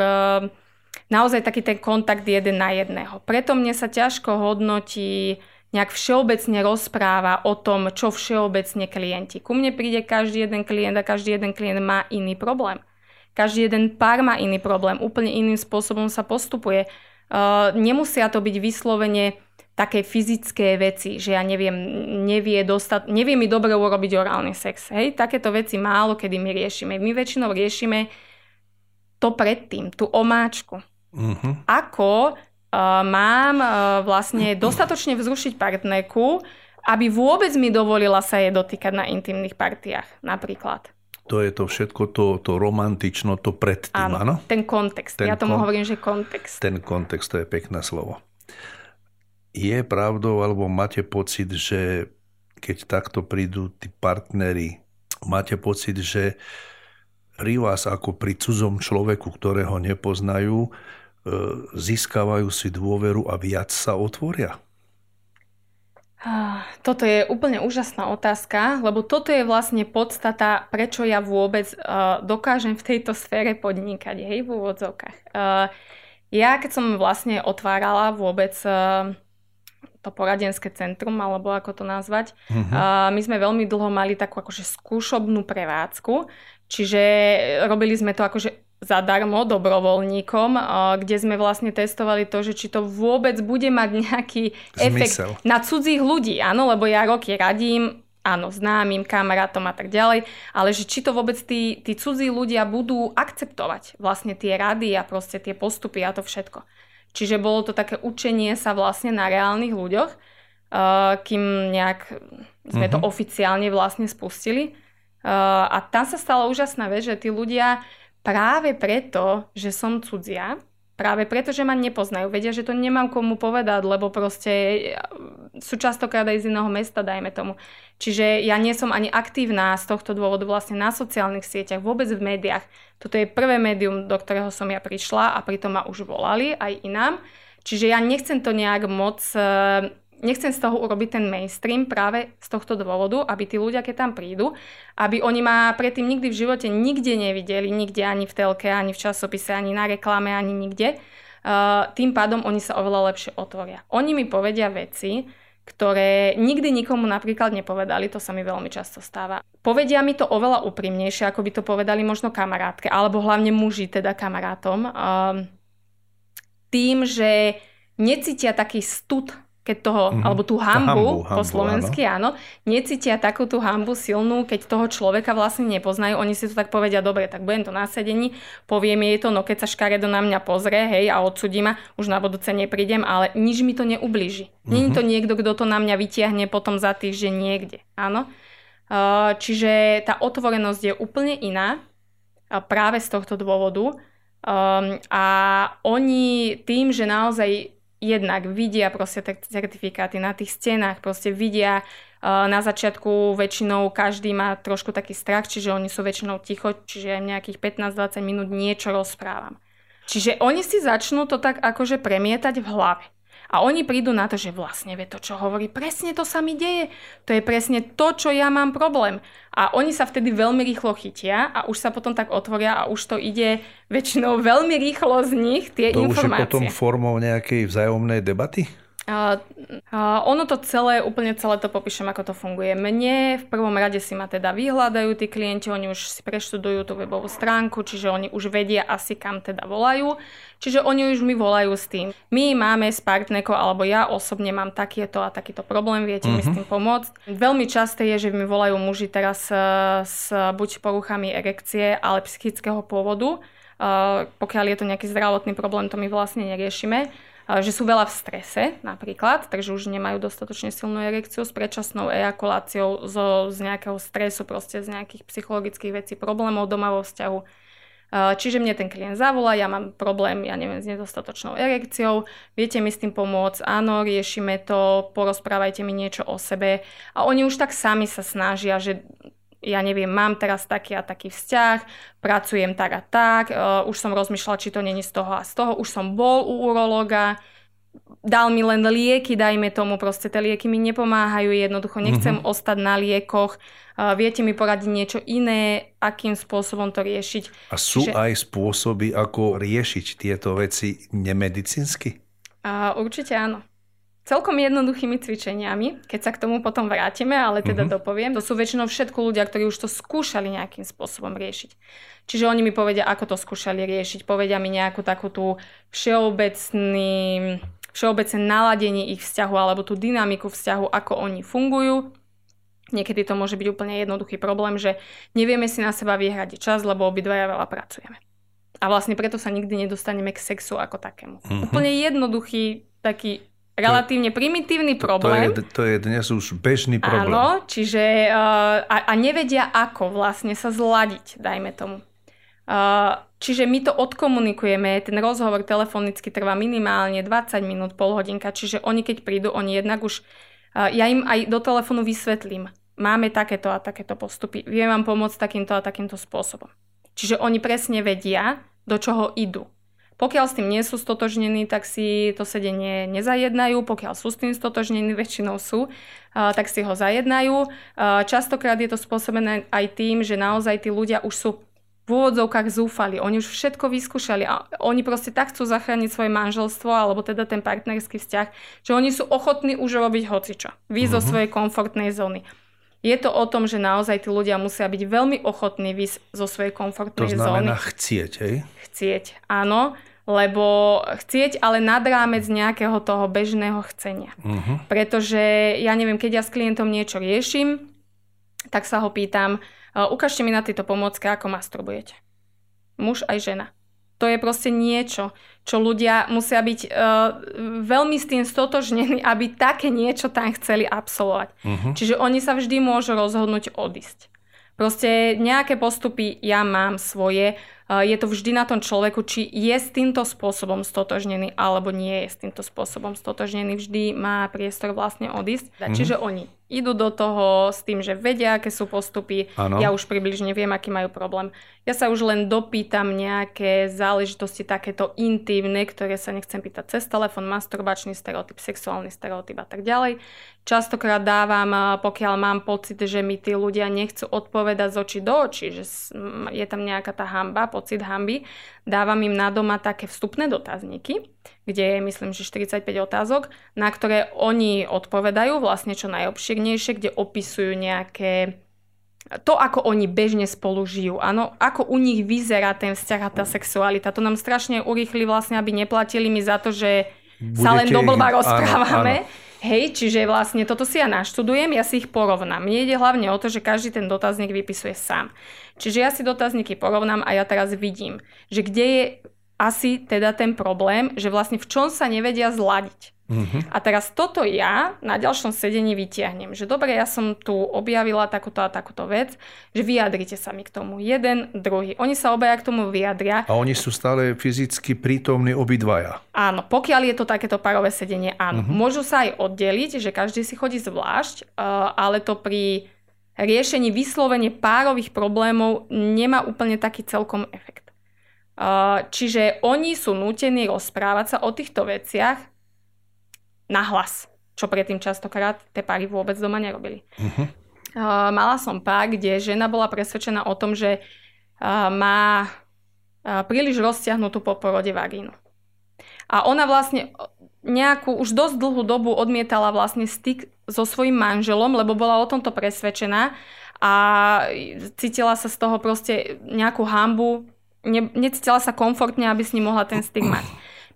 naozaj taký ten kontakt jeden na jedného. Preto mne sa ťažko hodnotí nejak všeobecne rozpráva o tom, čo všeobecne klienti. Ku mne príde každý jeden klient a každý jeden klient má iný problém. Každý jeden pár má iný problém, úplne iným spôsobom sa postupuje. Uh, nemusia to byť vyslovene také fyzické veci, že ja neviem, nevie, dostat, nevie mi dobre urobiť orálny sex. Hej? Takéto veci málo kedy my riešime. My väčšinou riešime to predtým, tú omáčku. Uh-huh. Ako uh, mám uh, vlastne dostatočne vzrušiť partnerku, aby vôbec mi dovolila sa jej dotýkať na intimných partiách napríklad. To je to všetko, to, to romantično, to predtým, áno? áno? ten kontext. Ten ja tomu kon... hovorím, že kontext. Ten kontext, to je pekné slovo. Je pravdou, alebo máte pocit, že keď takto prídu tí partnery, máte pocit, že pri vás ako pri cudzom človeku, ktorého nepoznajú, E, získavajú si dôveru a viac sa otvoria? Toto je úplne úžasná otázka, lebo toto je vlastne podstata, prečo ja vôbec uh, dokážem v tejto sfére podnikať, hej, v úvodzovkách. Uh, ja keď som vlastne otvárala vôbec to poradenské centrum, alebo ako to nazvať, uh-huh. uh, my sme veľmi dlho mali takú akože skúšobnú prevádzku, čiže robili sme to akože zadarmo dobrovoľníkom, kde sme vlastne testovali to, že či to vôbec bude mať nejaký Zmysel. efekt na cudzích ľudí. Áno, lebo ja roky radím, áno, známym, kamarátom a tak ďalej, ale že či to vôbec tí, tí cudzí ľudia budú akceptovať vlastne tie rady a proste tie postupy a to všetko. Čiže bolo to také učenie sa vlastne na reálnych ľuďoch, kým nejak sme uh-huh. to mhm. oficiálne vlastne spustili. A tam sa stala úžasná vec, že tí ľudia práve preto, že som cudzia, práve preto, že ma nepoznajú, vedia, že to nemám komu povedať, lebo proste e, sú častokrát aj z iného mesta, dajme tomu. Čiže ja nie som ani aktívna z tohto dôvodu vlastne na sociálnych sieťach, vôbec v médiách. Toto je prvé médium, do ktorého som ja prišla a pritom ma už volali aj inám. Čiže ja nechcem to nejak moc e, nechcem z toho urobiť ten mainstream práve z tohto dôvodu, aby tí ľudia, keď tam prídu, aby oni ma predtým nikdy v živote nikde nevideli, nikde ani v telke, ani v časopise, ani na reklame, ani nikde. Uh, tým pádom oni sa oveľa lepšie otvoria. Oni mi povedia veci, ktoré nikdy nikomu napríklad nepovedali, to sa mi veľmi často stáva. Povedia mi to oveľa úprimnejšie, ako by to povedali možno kamarátke, alebo hlavne muži, teda kamarátom. Uh, tým, že necítia taký stud keď toho, mm-hmm. alebo tú hambu, hambu, hambu po slovensky, áno. áno, necítia takú tú hambu silnú, keď toho človeka vlastne nepoznajú, oni si to tak povedia, dobre, tak budem to na sedení, poviem jej to, no keď sa škaredo na mňa pozrie, hej, a odsudí ma, už na budúce neprídem, ale nič mi to neublíži. Mm-hmm. Není to niekto, kto to na mňa vytiahne potom za týždeň niekde, áno. Čiže tá otvorenosť je úplne iná práve z tohto dôvodu. Um, a oni tým, že naozaj jednak vidia proste certifikáty na tých stenách, proste vidia uh, na začiatku väčšinou každý má trošku taký strach, čiže oni sú väčšinou ticho, čiže aj nejakých 15-20 minút niečo rozprávam. Čiže oni si začnú to tak akože premietať v hlave. A oni prídu na to, že vlastne vie to, čo hovorí, presne to sa mi deje. To je presne to, čo ja mám problém. A oni sa vtedy veľmi rýchlo chytia a už sa potom tak otvoria a už to ide väčšinou veľmi rýchlo z nich, tie to informácie. To už je potom formou nejakej vzájomnej debaty? Uh, uh, ono to celé, úplne celé to popíšem, ako to funguje. Mne v prvom rade si ma teda vyhľadajú tí klienti, oni už si preštudujú tú webovú stránku, čiže oni už vedia asi kam teda volajú. Čiže oni už mi volajú s tým. My máme s partnerkou, alebo ja osobne mám takýto a takýto problém, viete uh-huh. mi s mhm. tým pomôcť. Veľmi časté je, že mi volajú muži teraz s buď poruchami erekcie, ale psychického pôvodu. Uh, pokiaľ je to nejaký zdravotný problém, to my vlastne neriešime že sú veľa v strese napríklad, takže už nemajú dostatočne silnú erekciu s predčasnou ejakuláciou zo, z nejakého stresu, proste z nejakých psychologických vecí, problémov doma vo vzťahu. Čiže mne ten klient zavolá, ja mám problém, ja neviem, s nedostatočnou erekciou, viete mi s tým pomôcť, áno, riešime to, porozprávajte mi niečo o sebe. A oni už tak sami sa snažia, že ja neviem, mám teraz taký a taký vzťah, pracujem tak a tak, uh, už som rozmýšľala, či to není z toho a z toho, už som bol u urologa, dal mi len lieky, dajme tomu, proste tie lieky mi nepomáhajú, jednoducho nechcem mm-hmm. ostať na liekoch, uh, viete mi poradiť niečo iné, akým spôsobom to riešiť. A sú Čiže... aj spôsoby, ako riešiť tieto veci nemedicínsky? Uh, určite áno celkom jednoduchými cvičeniami, keď sa k tomu potom vrátime, ale teda uh-huh. dopoviem. To sú väčšinou všetko ľudia, ktorí už to skúšali nejakým spôsobom riešiť. Čiže oni mi povedia, ako to skúšali riešiť, povedia mi nejakú takú tú všeobecný, všeobecné naladenie ich vzťahu alebo tú dynamiku vzťahu, ako oni fungujú. Niekedy to môže byť úplne jednoduchý problém, že nevieme si na seba vyhradiť čas, lebo obidvaja veľa pracujeme. A vlastne preto sa nikdy nedostaneme k sexu ako takému. Uh-huh. Úplne jednoduchý taký relatívne primitívny problém. To je, to je dnes už bežný problém. Áno, čiže uh, a, a nevedia ako vlastne sa zladiť, dajme tomu. Uh, čiže my to odkomunikujeme, ten rozhovor telefonicky trvá minimálne 20 minút, pol hodinka, čiže oni keď prídu, oni jednak už, uh, ja im aj do telefónu vysvetlím, máme takéto a takéto postupy, viem vám pomôcť takýmto a takýmto spôsobom. Čiže oni presne vedia, do čoho idú. Pokiaľ s tým nie sú stotožnení, tak si to sedenie nezajednajú. Pokiaľ sú s tým stotožnení, väčšinou sú, tak si ho zajednajú. Častokrát je to spôsobené aj tým, že naozaj tí ľudia už sú v úvodzovkách zúfali. Oni už všetko vyskúšali a oni proste tak chcú zachrániť svoje manželstvo alebo teda ten partnerský vzťah, že oni sú ochotní už robiť hocičo. Vy uh-huh. zo mhm. svojej komfortnej zóny. Je to o tom, že naozaj tí ľudia musia byť veľmi ochotní vysť zo svojej komfortnej zóny. To znamená zóny. chcieť, hej? Chcieť, áno lebo chcieť ale nad rámec nejakého toho bežného chcenia. Uh-huh. Pretože ja neviem, keď ja s klientom niečo riešim, tak sa ho pýtam, ukážte mi na tejto pomôcke, ako masturbujete. Muž aj žena. To je proste niečo, čo ľudia musia byť uh, veľmi s tým stotožnení, aby také niečo tam chceli absolvovať. Uh-huh. Čiže oni sa vždy môžu rozhodnúť odísť. Proste nejaké postupy ja mám svoje, je to vždy na tom človeku, či je s týmto spôsobom stotožnený alebo nie je s týmto spôsobom stotožnený. Vždy má priestor vlastne odísť. Mm-hmm. Čiže oni idú do toho s tým, že vedia, aké sú postupy. Ano. Ja už približne viem, aký majú problém. Ja sa už len dopýtam nejaké záležitosti takéto intimné, ktoré sa nechcem pýtať cez telefón, masturbačný stereotyp, sexuálny stereotyp a tak ďalej. Častokrát dávam, pokiaľ mám pocit, že mi tí ľudia nechcú odpovedať z očí do očí, že je tam nejaká tá hamba, pocit hamby, dávam im na doma také vstupné dotazníky, kde je myslím, že 45 otázok, na ktoré oni odpovedajú vlastne čo najobširnejšie, kde opisujú nejaké to, ako oni bežne spolu žijú, áno, ako u nich vyzerá ten vzťah a tá sexualita. To nám strašne urýchli vlastne, aby neplatili mi za to, že Budete sa len do blba rozprávame. Áno, áno. Hej, čiže vlastne toto si ja naštudujem, ja si ich porovnám. Mne ide hlavne o to, že každý ten dotazník vypisuje sám. Čiže ja si dotazníky porovnám a ja teraz vidím, že kde je asi teda ten problém, že vlastne v čom sa nevedia zladiť. Uh-huh. A teraz toto ja na ďalšom sedení vytiahnem, že dobre, ja som tu objavila takúto a takúto vec, že vyjadrite sa mi k tomu. Jeden, druhý. Oni sa obaja k tomu vyjadria. A oni sú stále fyzicky prítomní obidvaja. Áno, pokiaľ je to takéto parové sedenie, áno. Uh-huh. Môžu sa aj oddeliť, že každý si chodí zvlášť, eh, ale to pri riešení vyslovene párových problémov nemá úplne taký celkom efekt. Eh, čiže oni sú nútení rozprávať sa o týchto veciach nahlas, čo predtým častokrát tie páry vôbec doma nerobili. Uh-huh. Uh, mala som pár, kde žena bola presvedčená o tom, že uh, má uh, príliš rozťahnutú po porode vagínu. A ona vlastne nejakú už dosť dlhú dobu odmietala vlastne styk so svojím manželom, lebo bola o tomto presvedčená a cítila sa z toho proste nejakú hambu, ne, necítila sa komfortne, aby s ním mohla ten styk mať.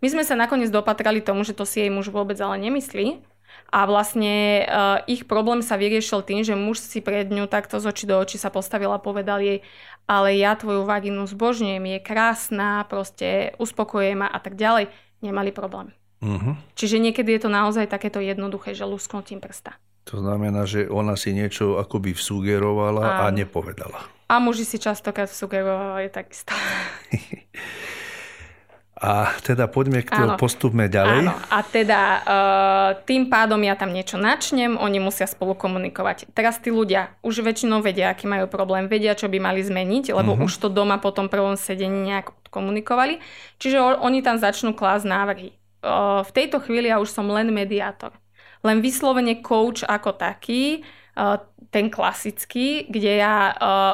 My sme sa nakoniec dopatrali tomu, že to si jej muž vôbec ale nemyslí. A vlastne uh, ich problém sa vyriešil tým, že muž si pred ňu takto z očí do očí sa postavil a povedal jej, ale ja tvoju vaginu zbožňujem, je krásna, proste uspokojuje ma a tak ďalej. Nemali problém. Uh-huh. Čiže niekedy je to naozaj takéto jednoduché, že lusknutím prsta. To znamená, že ona si niečo akoby vsugerovala a, a nepovedala. A muži si častokrát vsugerovali takisto. A teda poďme k tomu, postupme ďalej. Áno. A teda uh, tým pádom ja tam niečo načnem, oni musia spolu komunikovať. Teraz tí ľudia už väčšinou vedia, aký majú problém, vedia, čo by mali zmeniť, lebo uh-huh. už to doma po tom prvom sedení nejak komunikovali. Čiže oni tam začnú klásť návrhy. Uh, v tejto chvíli ja už som len mediátor. Len vyslovene coach ako taký, uh, ten klasický, kde ja uh,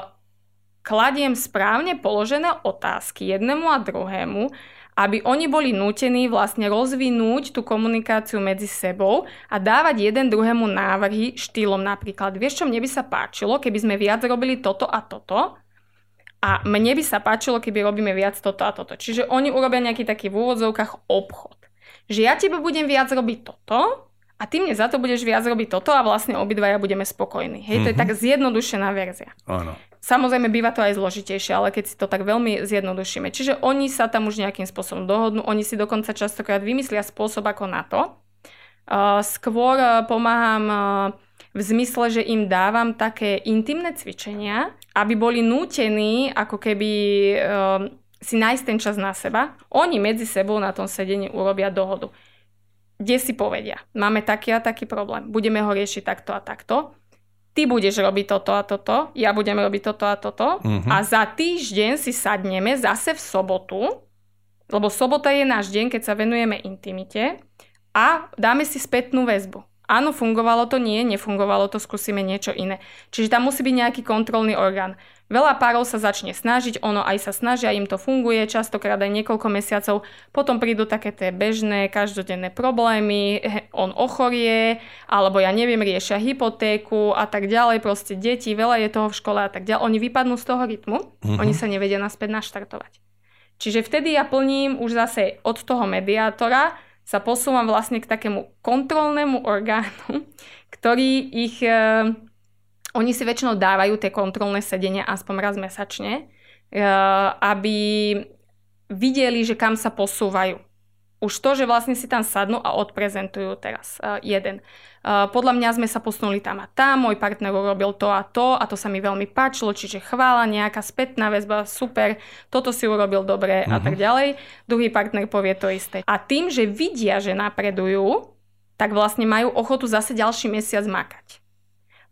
kladiem správne položené otázky jednému a druhému, aby oni boli nútení vlastne rozvinúť tú komunikáciu medzi sebou a dávať jeden druhému návrhy štýlom napríklad. Vieš čo, mne by sa páčilo, keby sme viac robili toto a toto a mne by sa páčilo, keby robíme viac toto a toto. Čiže oni urobia nejaký taký v úvodzovkách obchod. Že ja tebe budem viac robiť toto a ty mne za to budeš viac robiť toto a vlastne obidvaja budeme spokojní. Hej, mm-hmm. to je mhm. tak zjednodušená verzia. Áno. Samozrejme, býva to aj zložitejšie, ale keď si to tak veľmi zjednodušíme. Čiže oni sa tam už nejakým spôsobom dohodnú, oni si dokonca častokrát vymyslia spôsob ako na to. Skôr e, pomáham e, v zmysle, že im dávam také intimné cvičenia, aby boli nútení ako keby e, si nájsť ten čas na seba. Oni medzi sebou na tom sedení urobia dohodu. Kde si povedia, máme taký a taký problém, budeme ho riešiť takto a takto ty budeš robiť toto a toto, ja budem robiť toto a toto uh-huh. a za týždeň si sadneme zase v sobotu, lebo sobota je náš deň, keď sa venujeme intimite a dáme si spätnú väzbu. Áno, fungovalo to, nie, nefungovalo to, skúsime niečo iné. Čiže tam musí byť nejaký kontrolný orgán. Veľa párov sa začne snažiť, ono aj sa snažia, im to funguje, častokrát aj niekoľko mesiacov, potom prídu také tie bežné, každodenné problémy, on ochorie, alebo ja neviem, riešia hypotéku a tak ďalej, proste deti, veľa je toho v škole a tak ďalej. Oni vypadnú z toho rytmu, uh-huh. oni sa nevedia naspäť naštartovať. Čiže vtedy ja plním už zase od toho mediátora, sa posúvam vlastne k takému kontrolnému orgánu, ktorý ich... E, oni si väčšinou dávajú tie kontrolné sedenia aspoň raz mesačne, e, aby videli, že kam sa posúvajú. Už to, že vlastne si tam sadnú a odprezentujú teraz uh, jeden. Uh, podľa mňa sme sa posunuli tam a tam, môj partner urobil to a to a to sa mi veľmi páčilo, čiže chvála, nejaká spätná väzba, super, toto si urobil dobre uh-huh. a tak mhm. ďalej. Druhý partner povie to isté. A tým, že vidia, že napredujú, tak vlastne majú ochotu zase ďalší mesiac makať.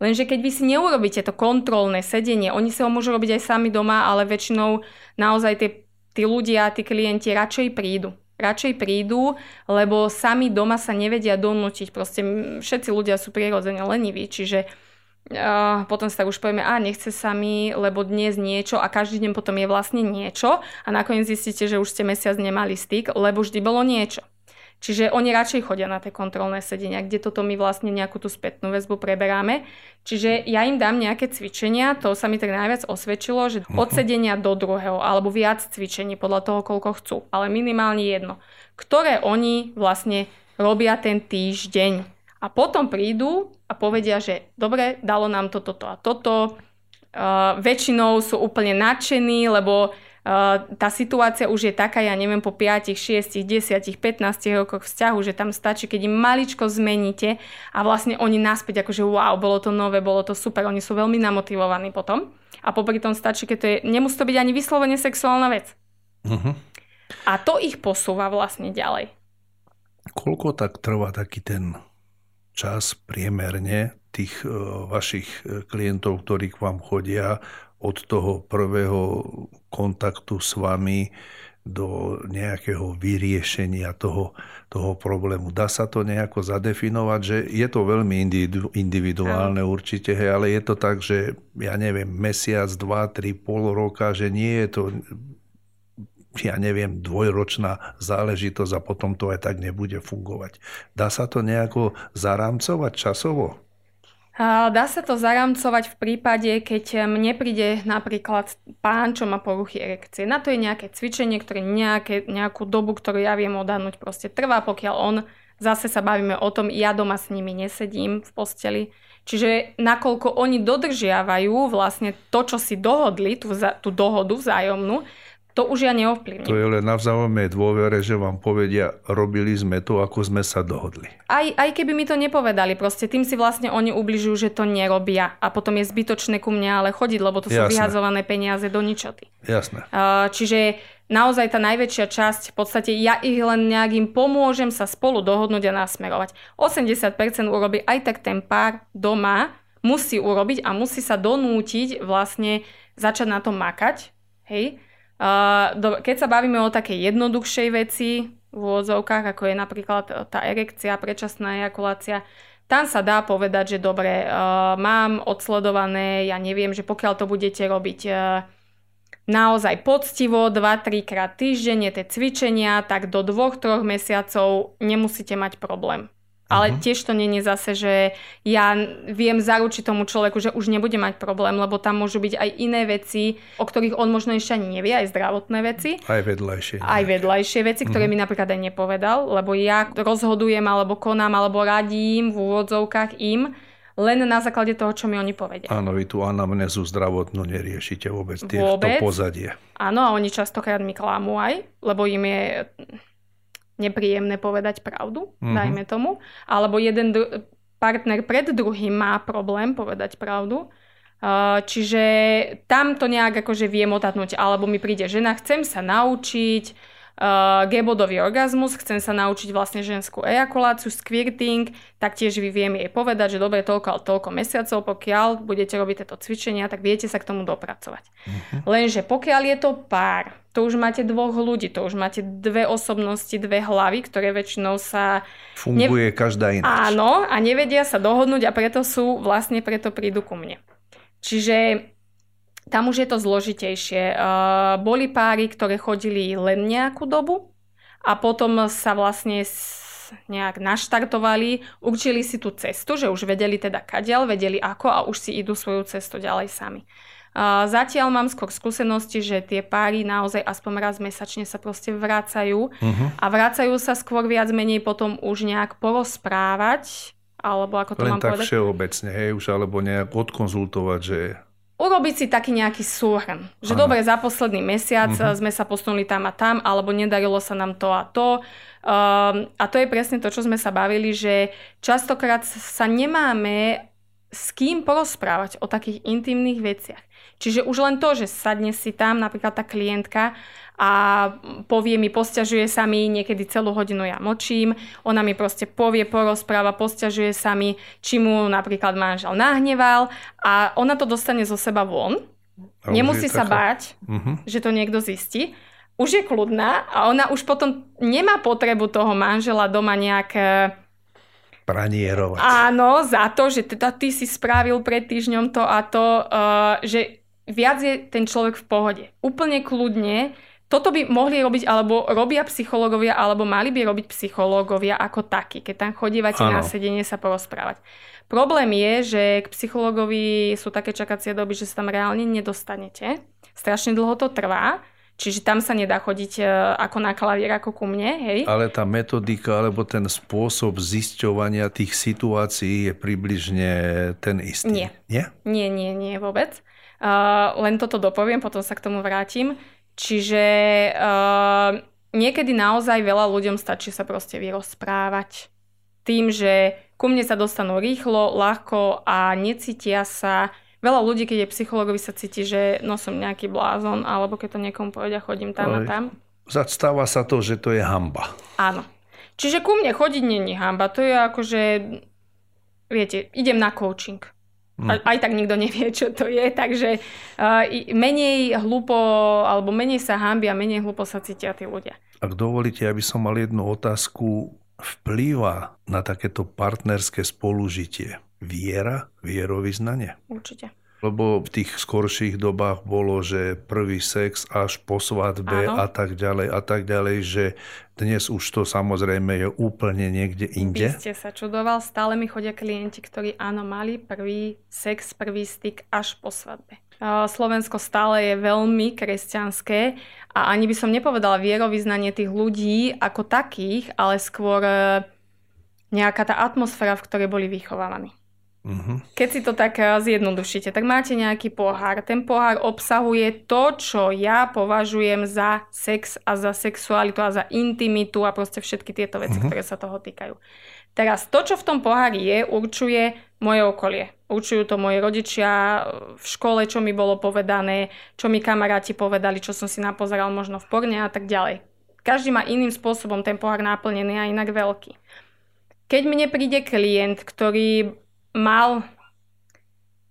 Lenže keď vy si neurobíte to kontrolné sedenie, oni sa ho môžu robiť aj sami doma, ale väčšinou naozaj tie, tí ľudia, tí klienti radšej prídu radšej prídu, lebo sami doma sa nevedia donútiť. Proste všetci ľudia sú prirodzene leniví, čiže uh, potom sa už povieme, a nechce sa mi, lebo dnes niečo a každý deň potom je vlastne niečo a nakoniec zistíte, že už ste mesiac nemali styk, lebo vždy bolo niečo. Čiže oni radšej chodia na tie kontrolné sedenia, kde toto my vlastne nejakú tú spätnú väzbu preberáme. Čiže ja im dám nejaké cvičenia, to sa mi tak najviac osvedčilo, že mhm. od sedenia do druhého, alebo viac cvičení podľa toho, koľko chcú, ale minimálne jedno, ktoré oni vlastne robia ten týždeň. A potom prídu a povedia, že dobre, dalo nám to, toto a toto. Uh, väčšinou sú úplne nadšení, lebo tá situácia už je taká, ja neviem, po 5, 6, 10, 15 rokoch vzťahu, že tam stačí, keď im maličko zmeníte a vlastne oni naspäť akože wow, bolo to nové, bolo to super, oni sú veľmi namotivovaní potom. A popri tom stačí, keď to je, nemusí to byť ani vyslovene sexuálna vec. Uh-huh. A to ich posúva vlastne ďalej. Koľko tak trvá taký ten čas priemerne tých uh, vašich e, klientov, ktorí k vám chodia od toho prvého kontaktu s vami do nejakého vyriešenia toho, toho problému. Dá sa to nejako zadefinovať, že je to veľmi individuálne určite, hej, ale je to tak, že ja neviem, mesiac, dva, tri, pol roka, že nie je to ja neviem, dvojročná záležitosť a potom to aj tak nebude fungovať. Dá sa to nejako zarámcovať časovo? Dá sa to zaramcovať v prípade, keď mne príde napríklad pán, čo má poruchy erekcie. Na to je nejaké cvičenie, ktoré nejaké, nejakú dobu, ktorú ja viem odhadnúť, proste trvá, pokiaľ on, zase sa bavíme o tom, ja doma s nimi nesedím v posteli. Čiže nakoľko oni dodržiavajú vlastne to, čo si dohodli, tú, tú dohodu vzájomnú, To už ja neovplyvním. To je len na vzájomnej dôvere, že vám povedia, robili sme to, ako sme sa dohodli. Aj, aj keby mi to nepovedali, proste tým si vlastne oni ubližujú, že to nerobia a potom je zbytočné ku mne ale chodiť, lebo to sú Jasné. vyhadzované peniaze do ničoty. Jasné. Čiže naozaj tá najväčšia časť, v podstate ja ich len nejakým pomôžem sa spolu dohodnúť a nasmerovať. 80% urobí aj tak ten pár doma, musí urobiť a musí sa donútiť vlastne začať na to makať. Hej? Uh, keď sa bavíme o takej jednoduchšej veci v úvodzovkách, ako je napríklad tá erekcia, predčasná ejakulácia, tam sa dá povedať, že dobre, uh, mám odsledované, ja neviem, že pokiaľ to budete robiť uh, naozaj poctivo 2-3 krát týždenne tie cvičenia, tak do 2-3 mesiacov nemusíte mať problém. Ale uh-huh. tiež to je zase, že ja viem zaručiť tomu človeku, že už nebude mať problém, lebo tam môžu byť aj iné veci, o ktorých on možno ešte ani nevie, aj zdravotné veci. Aj vedľajšie. Aj vedľajšie veci, ktoré uh-huh. mi napríklad aj nepovedal, lebo ja rozhodujem, alebo konám, alebo radím v úvodzovkách im, len na základe toho, čo mi oni povedia. Áno, vy tú anamnézu zdravotnú neriešite vôbec, tie, vôbec. to pozadie. Áno, a oni častokrát mi klamú aj, lebo im je nepríjemné povedať pravdu, mm-hmm. dajme tomu. Alebo jeden dru- partner pred druhým má problém povedať pravdu. Čiže tam to nejak akože viem otatnúť. Alebo mi príde žena, chcem sa naučiť uh, gebodový orgazmus, chcem sa naučiť vlastne ženskú ejakuláciu, squirting, taktiež vy viem jej povedať, že dobre, toľko toľko mesiacov, pokiaľ budete robiť tieto cvičenia, tak viete sa k tomu dopracovať. Uh-huh. Lenže pokiaľ je to pár, to už máte dvoch ľudí, to už máte dve osobnosti, dve hlavy, ktoré väčšinou sa... Funguje ne... každá iná. Áno, a nevedia sa dohodnúť a preto sú, vlastne preto prídu ku mne. Čiže tam už je to zložitejšie. Uh, boli páry, ktoré chodili len nejakú dobu a potom sa vlastne nejak naštartovali, určili si tú cestu, že už vedeli teda kadiaľ, vedeli ako a už si idú svoju cestu ďalej sami. Zatiaľ mám skôr skúsenosti, že tie páry naozaj aspoň raz mesačne sa proste vracajú uh-huh. a vracajú sa skôr viac menej potom už nejak porozprávať, alebo ako to Len mám tak povedať. všeobecne, hej, už alebo nejak odkonzultovať, že urobiť si taký nejaký súhrn. Že dobre, za posledný mesiac uh-huh. sme sa posunuli tam a tam, alebo nedarilo sa nám to a to. Um, a to je presne to, čo sme sa bavili, že častokrát sa nemáme s kým porozprávať o takých intimných veciach. Čiže už len to, že sadne si tam napríklad tá klientka a povie mi, posťažuje sa mi, niekedy celú hodinu ja močím, ona mi proste povie, porozpráva, posťažuje sa mi, či mu napríklad manžel nahneval a ona to dostane zo seba von. A Nemusí sa taká... báť, uh-huh. že to niekto zistí. Už je kľudná a ona už potom nemá potrebu toho manžela doma nejak e, pranierovať. Áno, za to, že teda ty si spravil pred týždňom to a to, uh, že viac je ten človek v pohode. Úplne kľudne. Toto by mohli robiť, alebo robia psychológovia, alebo mali by robiť psychológovia ako takí, keď tam chodívate ano. na sedenie sa porozprávať. Problém je, že k psychológovi sú také čakacie doby, že sa tam reálne nedostanete. Strašne dlho to trvá. Čiže tam sa nedá chodiť e, ako na klavier, ako ku mne, hej? Ale tá metodika alebo ten spôsob zisťovania tých situácií je približne ten istý. Nie. Nie? Nie, nie, nie vôbec. Uh, len toto dopoviem, potom sa k tomu vrátim. Čiže uh, niekedy naozaj veľa ľuďom stačí sa proste vyrozprávať tým, že ku mne sa dostanú rýchlo, ľahko a necítia sa veľa ľudí, keď je psychologovi, sa cíti, že no som nejaký blázon, alebo keď to niekomu povedia, chodím tam Aj. a tam. Zastáva sa to, že to je hamba. Áno. Čiže ku mne chodiť je hamba. To je ako, že viete, idem na coaching. Mm. Aj tak nikto nevie, čo to je, takže uh, menej hlupo, alebo menej sa hambi a menej hlupo sa cítia tí ľudia. Ak dovolíte, aby som mal jednu otázku. Vplýva na takéto partnerské spolužitie viera, vierovýznanie? Určite. Lebo v tých skorších dobách bolo, že prvý sex až po svadbe áno. a tak ďalej a tak ďalej, že dnes už to samozrejme je úplne niekde inde. Vy ste sa čudoval, stále mi chodia klienti, ktorí áno, mali prvý sex, prvý styk až po svadbe. Slovensko stále je veľmi kresťanské a ani by som nepovedala vierovýznanie tých ľudí ako takých, ale skôr e, nejaká tá atmosféra, v ktorej boli vychovávaní. Uh-huh. Keď si to tak eh, zjednodušíte, tak máte nejaký pohár. Ten pohár obsahuje to, čo ja považujem za sex a za sexualitu a za intimitu a proste všetky tieto veci, uh-huh. ktoré sa toho týkajú. Teraz to, čo v tom pohári je, určuje moje okolie. Určujú to moji rodičia v škole, čo mi bolo povedané, čo mi kamaráti povedali, čo som si napozeral možno v porne a tak ďalej. Každý má iným spôsobom ten pohár naplnený a inak veľký. Keď mne príde klient, ktorý mal,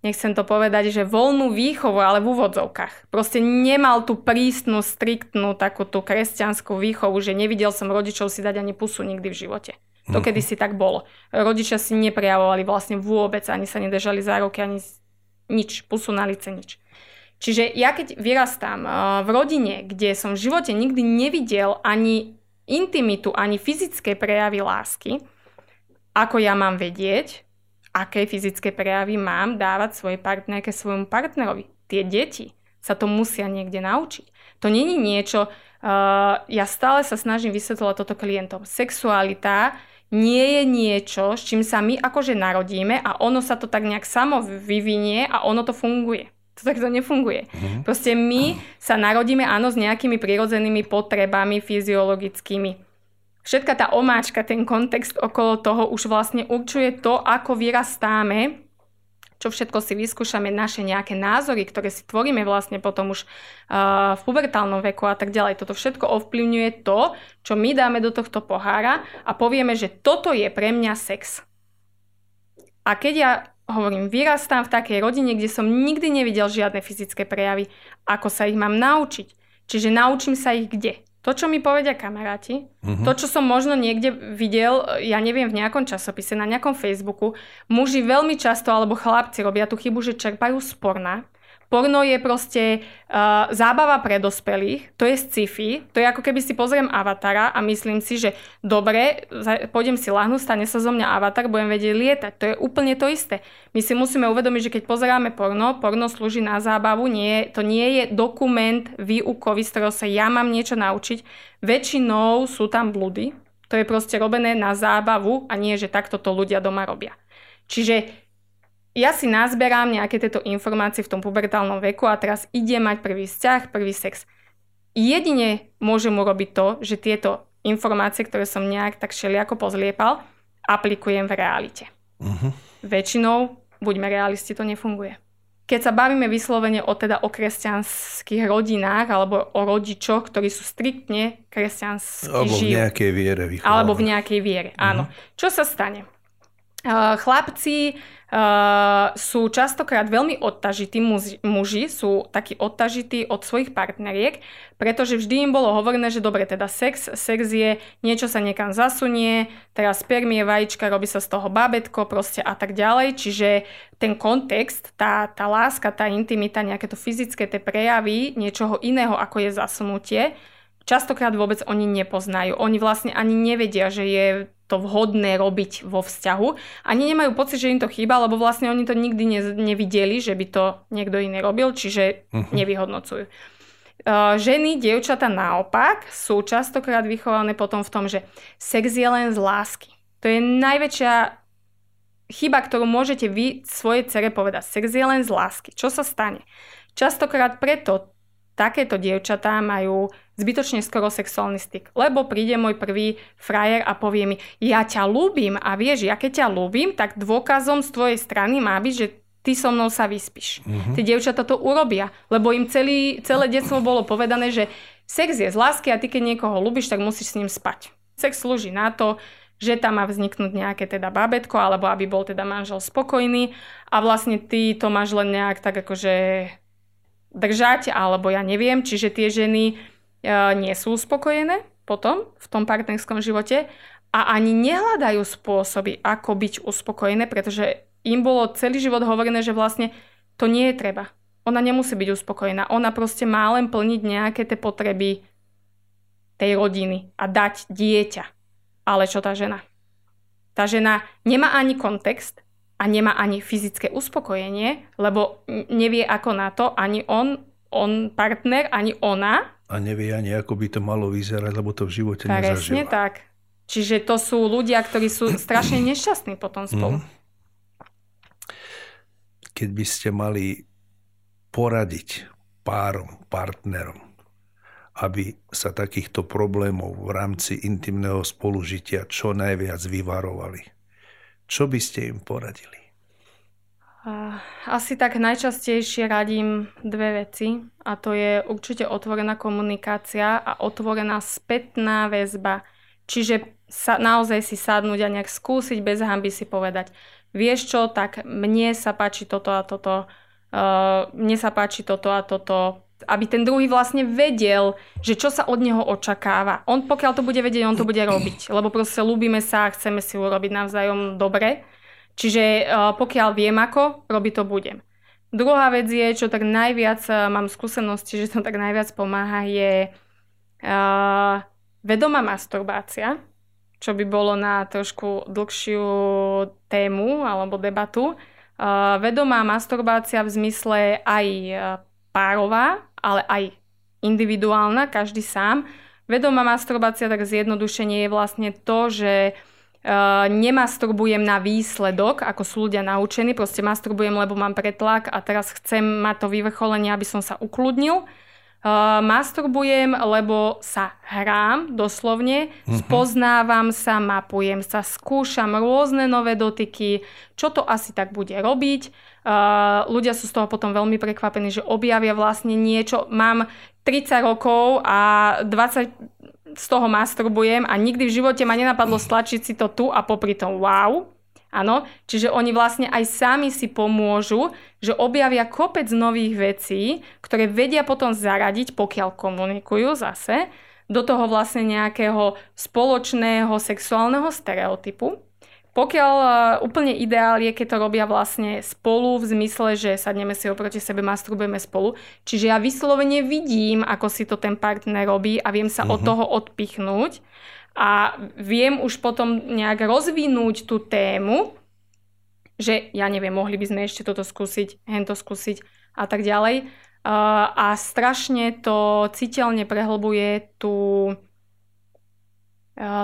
nechcem to povedať, že voľnú výchovu, ale v úvodzovkách. Proste nemal tú prísnu, striktnú takú tú kresťanskú výchovu, že nevidel som rodičov si dať ani pusu nikdy v živote. To mm. kedy si tak bolo. Rodičia si neprejavovali vlastne vôbec, ani sa nedržali za ruky, ani nič, pusu na lice, nič. Čiže ja keď vyrastám eh, v rodine, kde som v živote nikdy nevidel ani intimitu, ani fyzické prejavy lásky, ako ja mám vedieť, aké fyzické prejavy mám dávať svojej partnerke, svojmu partnerovi. Tie deti sa to musia niekde naučiť. To není niečo, uh, ja stále sa snažím vysvetľovať toto klientom. Sexualita nie je niečo, s čím sa my akože narodíme a ono sa to tak nejak samo vyvinie a ono to funguje. To takto nefunguje. Mm. Proste my sa narodíme áno s nejakými prirodzenými potrebami fyziologickými všetka tá omáčka, ten kontext okolo toho už vlastne určuje to, ako vyrastáme, čo všetko si vyskúšame, naše nejaké názory, ktoré si tvoríme vlastne potom už uh, v pubertálnom veku a tak ďalej. Toto všetko ovplyvňuje to, čo my dáme do tohto pohára a povieme, že toto je pre mňa sex. A keď ja hovorím, vyrastám v takej rodine, kde som nikdy nevidel žiadne fyzické prejavy, ako sa ich mám naučiť. Čiže naučím sa ich kde? To, čo mi povedia kamaráti, uh-huh. to, čo som možno niekde videl, ja neviem, v nejakom časopise, na nejakom Facebooku, muži veľmi často, alebo chlapci robia tú chybu, že čerpajú sporna Porno je proste uh, zábava pre dospelých, to je sci-fi, to je ako keby si pozriem Avatara a myslím si, že dobre, pôjdem si lahnúť, stane sa zo mňa Avatar, budem vedieť lietať. To je úplne to isté. My si musíme uvedomiť, že keď pozeráme porno, porno slúži na zábavu, nie, to nie je dokument výukový, z ktorého sa ja mám niečo naučiť. Väčšinou sú tam blúdy, to je proste robené na zábavu a nie, že takto to ľudia doma robia. Čiže ja si nazberám nejaké tieto informácie v tom pubertálnom veku a teraz ide mať prvý vzťah, prvý sex. Jedine môžem urobiť to, že tieto informácie, ktoré som nejak tak šeliako pozliepal, aplikujem v realite. Uh-huh. Väčšinou, buďme realisti, to nefunguje. Keď sa bavíme vyslovene o, teda o kresťanských rodinách alebo o rodičoch, ktorí sú striktne kresťanskí Alebo žijú. v nejakej viere vychovávajú. Alebo v nejakej viere, áno. Uh-huh. Čo sa stane? Chlapci uh, sú častokrát veľmi odtažití, muži, sú takí odtažití od svojich partneriek, pretože vždy im bolo hovorené, že dobre, teda sex, sex je, niečo sa niekam zasunie, teraz spermie, vajíčka, robí sa z toho babetko proste a tak ďalej, čiže ten kontext, tá, tá láska, tá intimita, nejaké to fyzické, tie prejavy niečoho iného, ako je zasunutie, častokrát vôbec oni nepoznajú. Oni vlastne ani nevedia, že je to vhodné robiť vo vzťahu. Ani nemajú pocit, že im to chýba, lebo vlastne oni to nikdy ne, nevideli, že by to niekto iný robil, čiže uh-huh. nevyhodnocujú. Uh, ženy, dievčata naopak sú častokrát vychované potom v tom, že sex je len z lásky. To je najväčšia chyba, ktorú môžete vy svojej cere povedať. Sex je len z lásky. Čo sa stane? Častokrát preto takéto dievčatá majú zbytočne skoro sexuálny styk. Lebo príde môj prvý frajer a povie mi, ja ťa ľúbim a vieš, ja keď ťa ľúbim, tak dôkazom z tvojej strany má byť, že ty so mnou sa vyspíš. Uh-huh. Tie dievčatá to urobia, lebo im celý, celé detstvo bolo povedané, že sex je z lásky a ty keď niekoho ľúbiš, tak musíš s ním spať. Sex slúži na to, že tam má vzniknúť nejaké teda babetko, alebo aby bol teda manžel spokojný a vlastne ty to máš len nejak tak akože držať, alebo ja neviem, čiže tie ženy nie sú uspokojené potom v tom partnerskom živote a ani nehľadajú spôsoby, ako byť uspokojené, pretože im bolo celý život hovorené, že vlastne to nie je treba. Ona nemusí byť uspokojená. Ona proste má len plniť nejaké tie potreby tej rodiny a dať dieťa. Ale čo tá žena? Tá žena nemá ani kontext, a nemá ani fyzické uspokojenie, lebo nevie ako na to ani on, on partner, ani ona. A nevie ani ako by to malo vyzerať, lebo to v živote Presne nezažila. tak. Čiže to sú ľudia, ktorí sú strašne nešťastní potom spolu. Mm. keď by ste mali poradiť párom, partnerom, aby sa takýchto problémov v rámci intimného spolužitia čo najviac vyvarovali. Čo by ste im poradili? Asi tak najčastejšie radím dve veci a to je určite otvorená komunikácia a otvorená spätná väzba. Čiže sa, naozaj si sadnúť a nejak skúsiť bez hamby si povedať, vieš čo, tak mne sa páči toto a toto, uh, mne sa páči toto a toto, aby ten druhý vlastne vedel, že čo sa od neho očakáva. On pokiaľ to bude vedieť, on to bude robiť, lebo proste ľúbime sa a chceme si urobiť navzájom dobre Čiže uh, pokiaľ viem ako, robiť to budem. Druhá vec je, čo tak najviac uh, mám skúsenosti, že to tak najviac pomáha, je uh, vedomá masturbácia, čo by bolo na trošku dlhšiu tému alebo debatu. Uh, vedomá masturbácia v zmysle aj párová, ale aj individuálna, každý sám. Vedomá masturbácia, tak zjednodušenie je vlastne to, že Uh, nemasturbujem na výsledok, ako sú ľudia naučení, proste masturbujem, lebo mám pretlak a teraz chcem mať to vyvrcholenie, aby som sa ukludnil. Uh, masturbujem, lebo sa hrám doslovne, uh-huh. spoznávam sa, mapujem sa, skúšam rôzne nové dotyky, čo to asi tak bude robiť. Uh, ľudia sú z toho potom veľmi prekvapení, že objavia vlastne niečo. Mám 30 rokov a 20 z toho masturbujem a nikdy v živote ma nenapadlo stlačiť si to tu a popri tom wow. Áno, čiže oni vlastne aj sami si pomôžu, že objavia kopec nových vecí, ktoré vedia potom zaradiť, pokiaľ komunikujú zase, do toho vlastne nejakého spoločného sexuálneho stereotypu. Pokiaľ uh, úplne ideál je, keď to robia vlastne spolu v zmysle, že sadneme si oproti sebe, masturbujeme spolu. Čiže ja vyslovene vidím, ako si to ten partner robí a viem sa uh-huh. od mhm. toho odpichnúť a viem už potom nejak rozvinúť tú tému, že ja neviem, mohli by sme ešte toto skúsiť, hento skúsiť a tak ďalej. Uh, a strašne to citeľne prehlbuje tú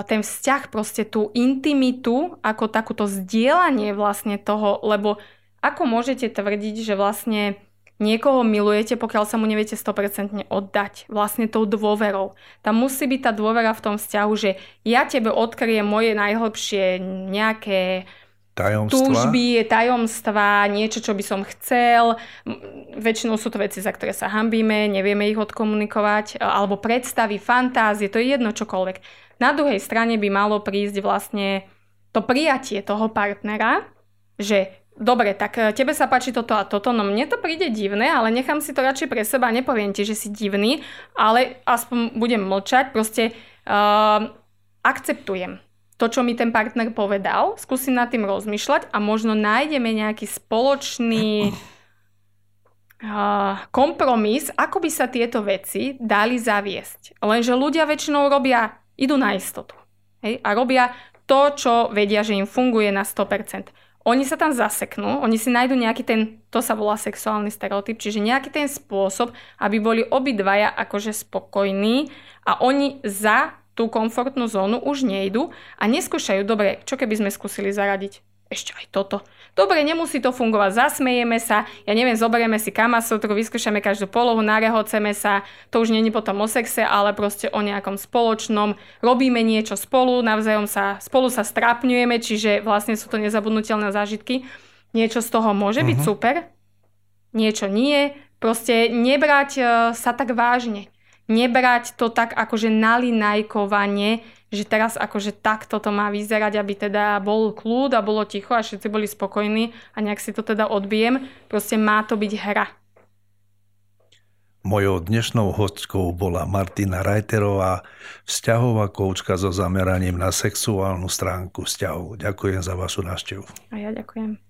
ten vzťah, proste tú intimitu, ako takúto zdieľanie vlastne toho, lebo ako môžete tvrdiť, že vlastne niekoho milujete, pokiaľ sa mu neviete 100% oddať vlastne tou dôverou. Tam musí byť tá dôvera v tom vzťahu, že ja tebe odkryjem moje najhlbšie nejaké tajomstva. túžby, tajomstva, niečo, čo by som chcel. Väčšinou sú to veci, za ktoré sa hambíme, nevieme ich odkomunikovať, alebo predstavy, fantázie, to je jedno čokoľvek. Na druhej strane by malo prísť vlastne to prijatie toho partnera, že dobre, tak e, tebe sa páči toto a toto, no mne to príde divné, ale nechám si to radšej pre seba, nepoviem ti, že si divný, ale aspoň budem mlčať, proste uh, akceptujem to, čo mi ten partner povedal, skúsim nad tým rozmýšľať a možno nájdeme nejaký spoločný uh, kompromis, ako by sa tieto veci dali zaviesť. Lenže ľudia väčšinou robia idú na istotu. Hej? A robia to, čo vedia, že im funguje na 100%. Oni sa tam zaseknú, oni si nájdú nejaký ten, to sa volá sexuálny stereotyp, čiže nejaký ten spôsob, aby boli obidvaja akože spokojní a oni za tú komfortnú zónu už nejdu a neskúšajú, dobre, čo keby sme skúsili zaradiť ešte aj toto. Dobre, nemusí to fungovať, zasmejeme sa, ja neviem, zoberieme si kamasotru, vyskúšame každú polohu, narehoceme sa, to už není potom o sexe, ale proste o nejakom spoločnom, robíme niečo spolu, navzájom sa, spolu sa strapňujeme, čiže vlastne sú to nezabudnutelné zážitky. Niečo z toho môže uh-huh. byť mhm. super, niečo nie, proste nebrať uh, sa tak vážne. Nebrať to tak akože nalinajkovanie, že teraz akože takto to má vyzerať, aby teda bol kľud a bolo ticho a všetci boli spokojní a nejak si to teda odbijem. Proste má to byť hra. Mojou dnešnou hostkou bola Martina Rajterová, vzťahová koučka so zameraním na sexuálnu stránku vzťahov. Ďakujem za vašu návštevu. A ja ďakujem.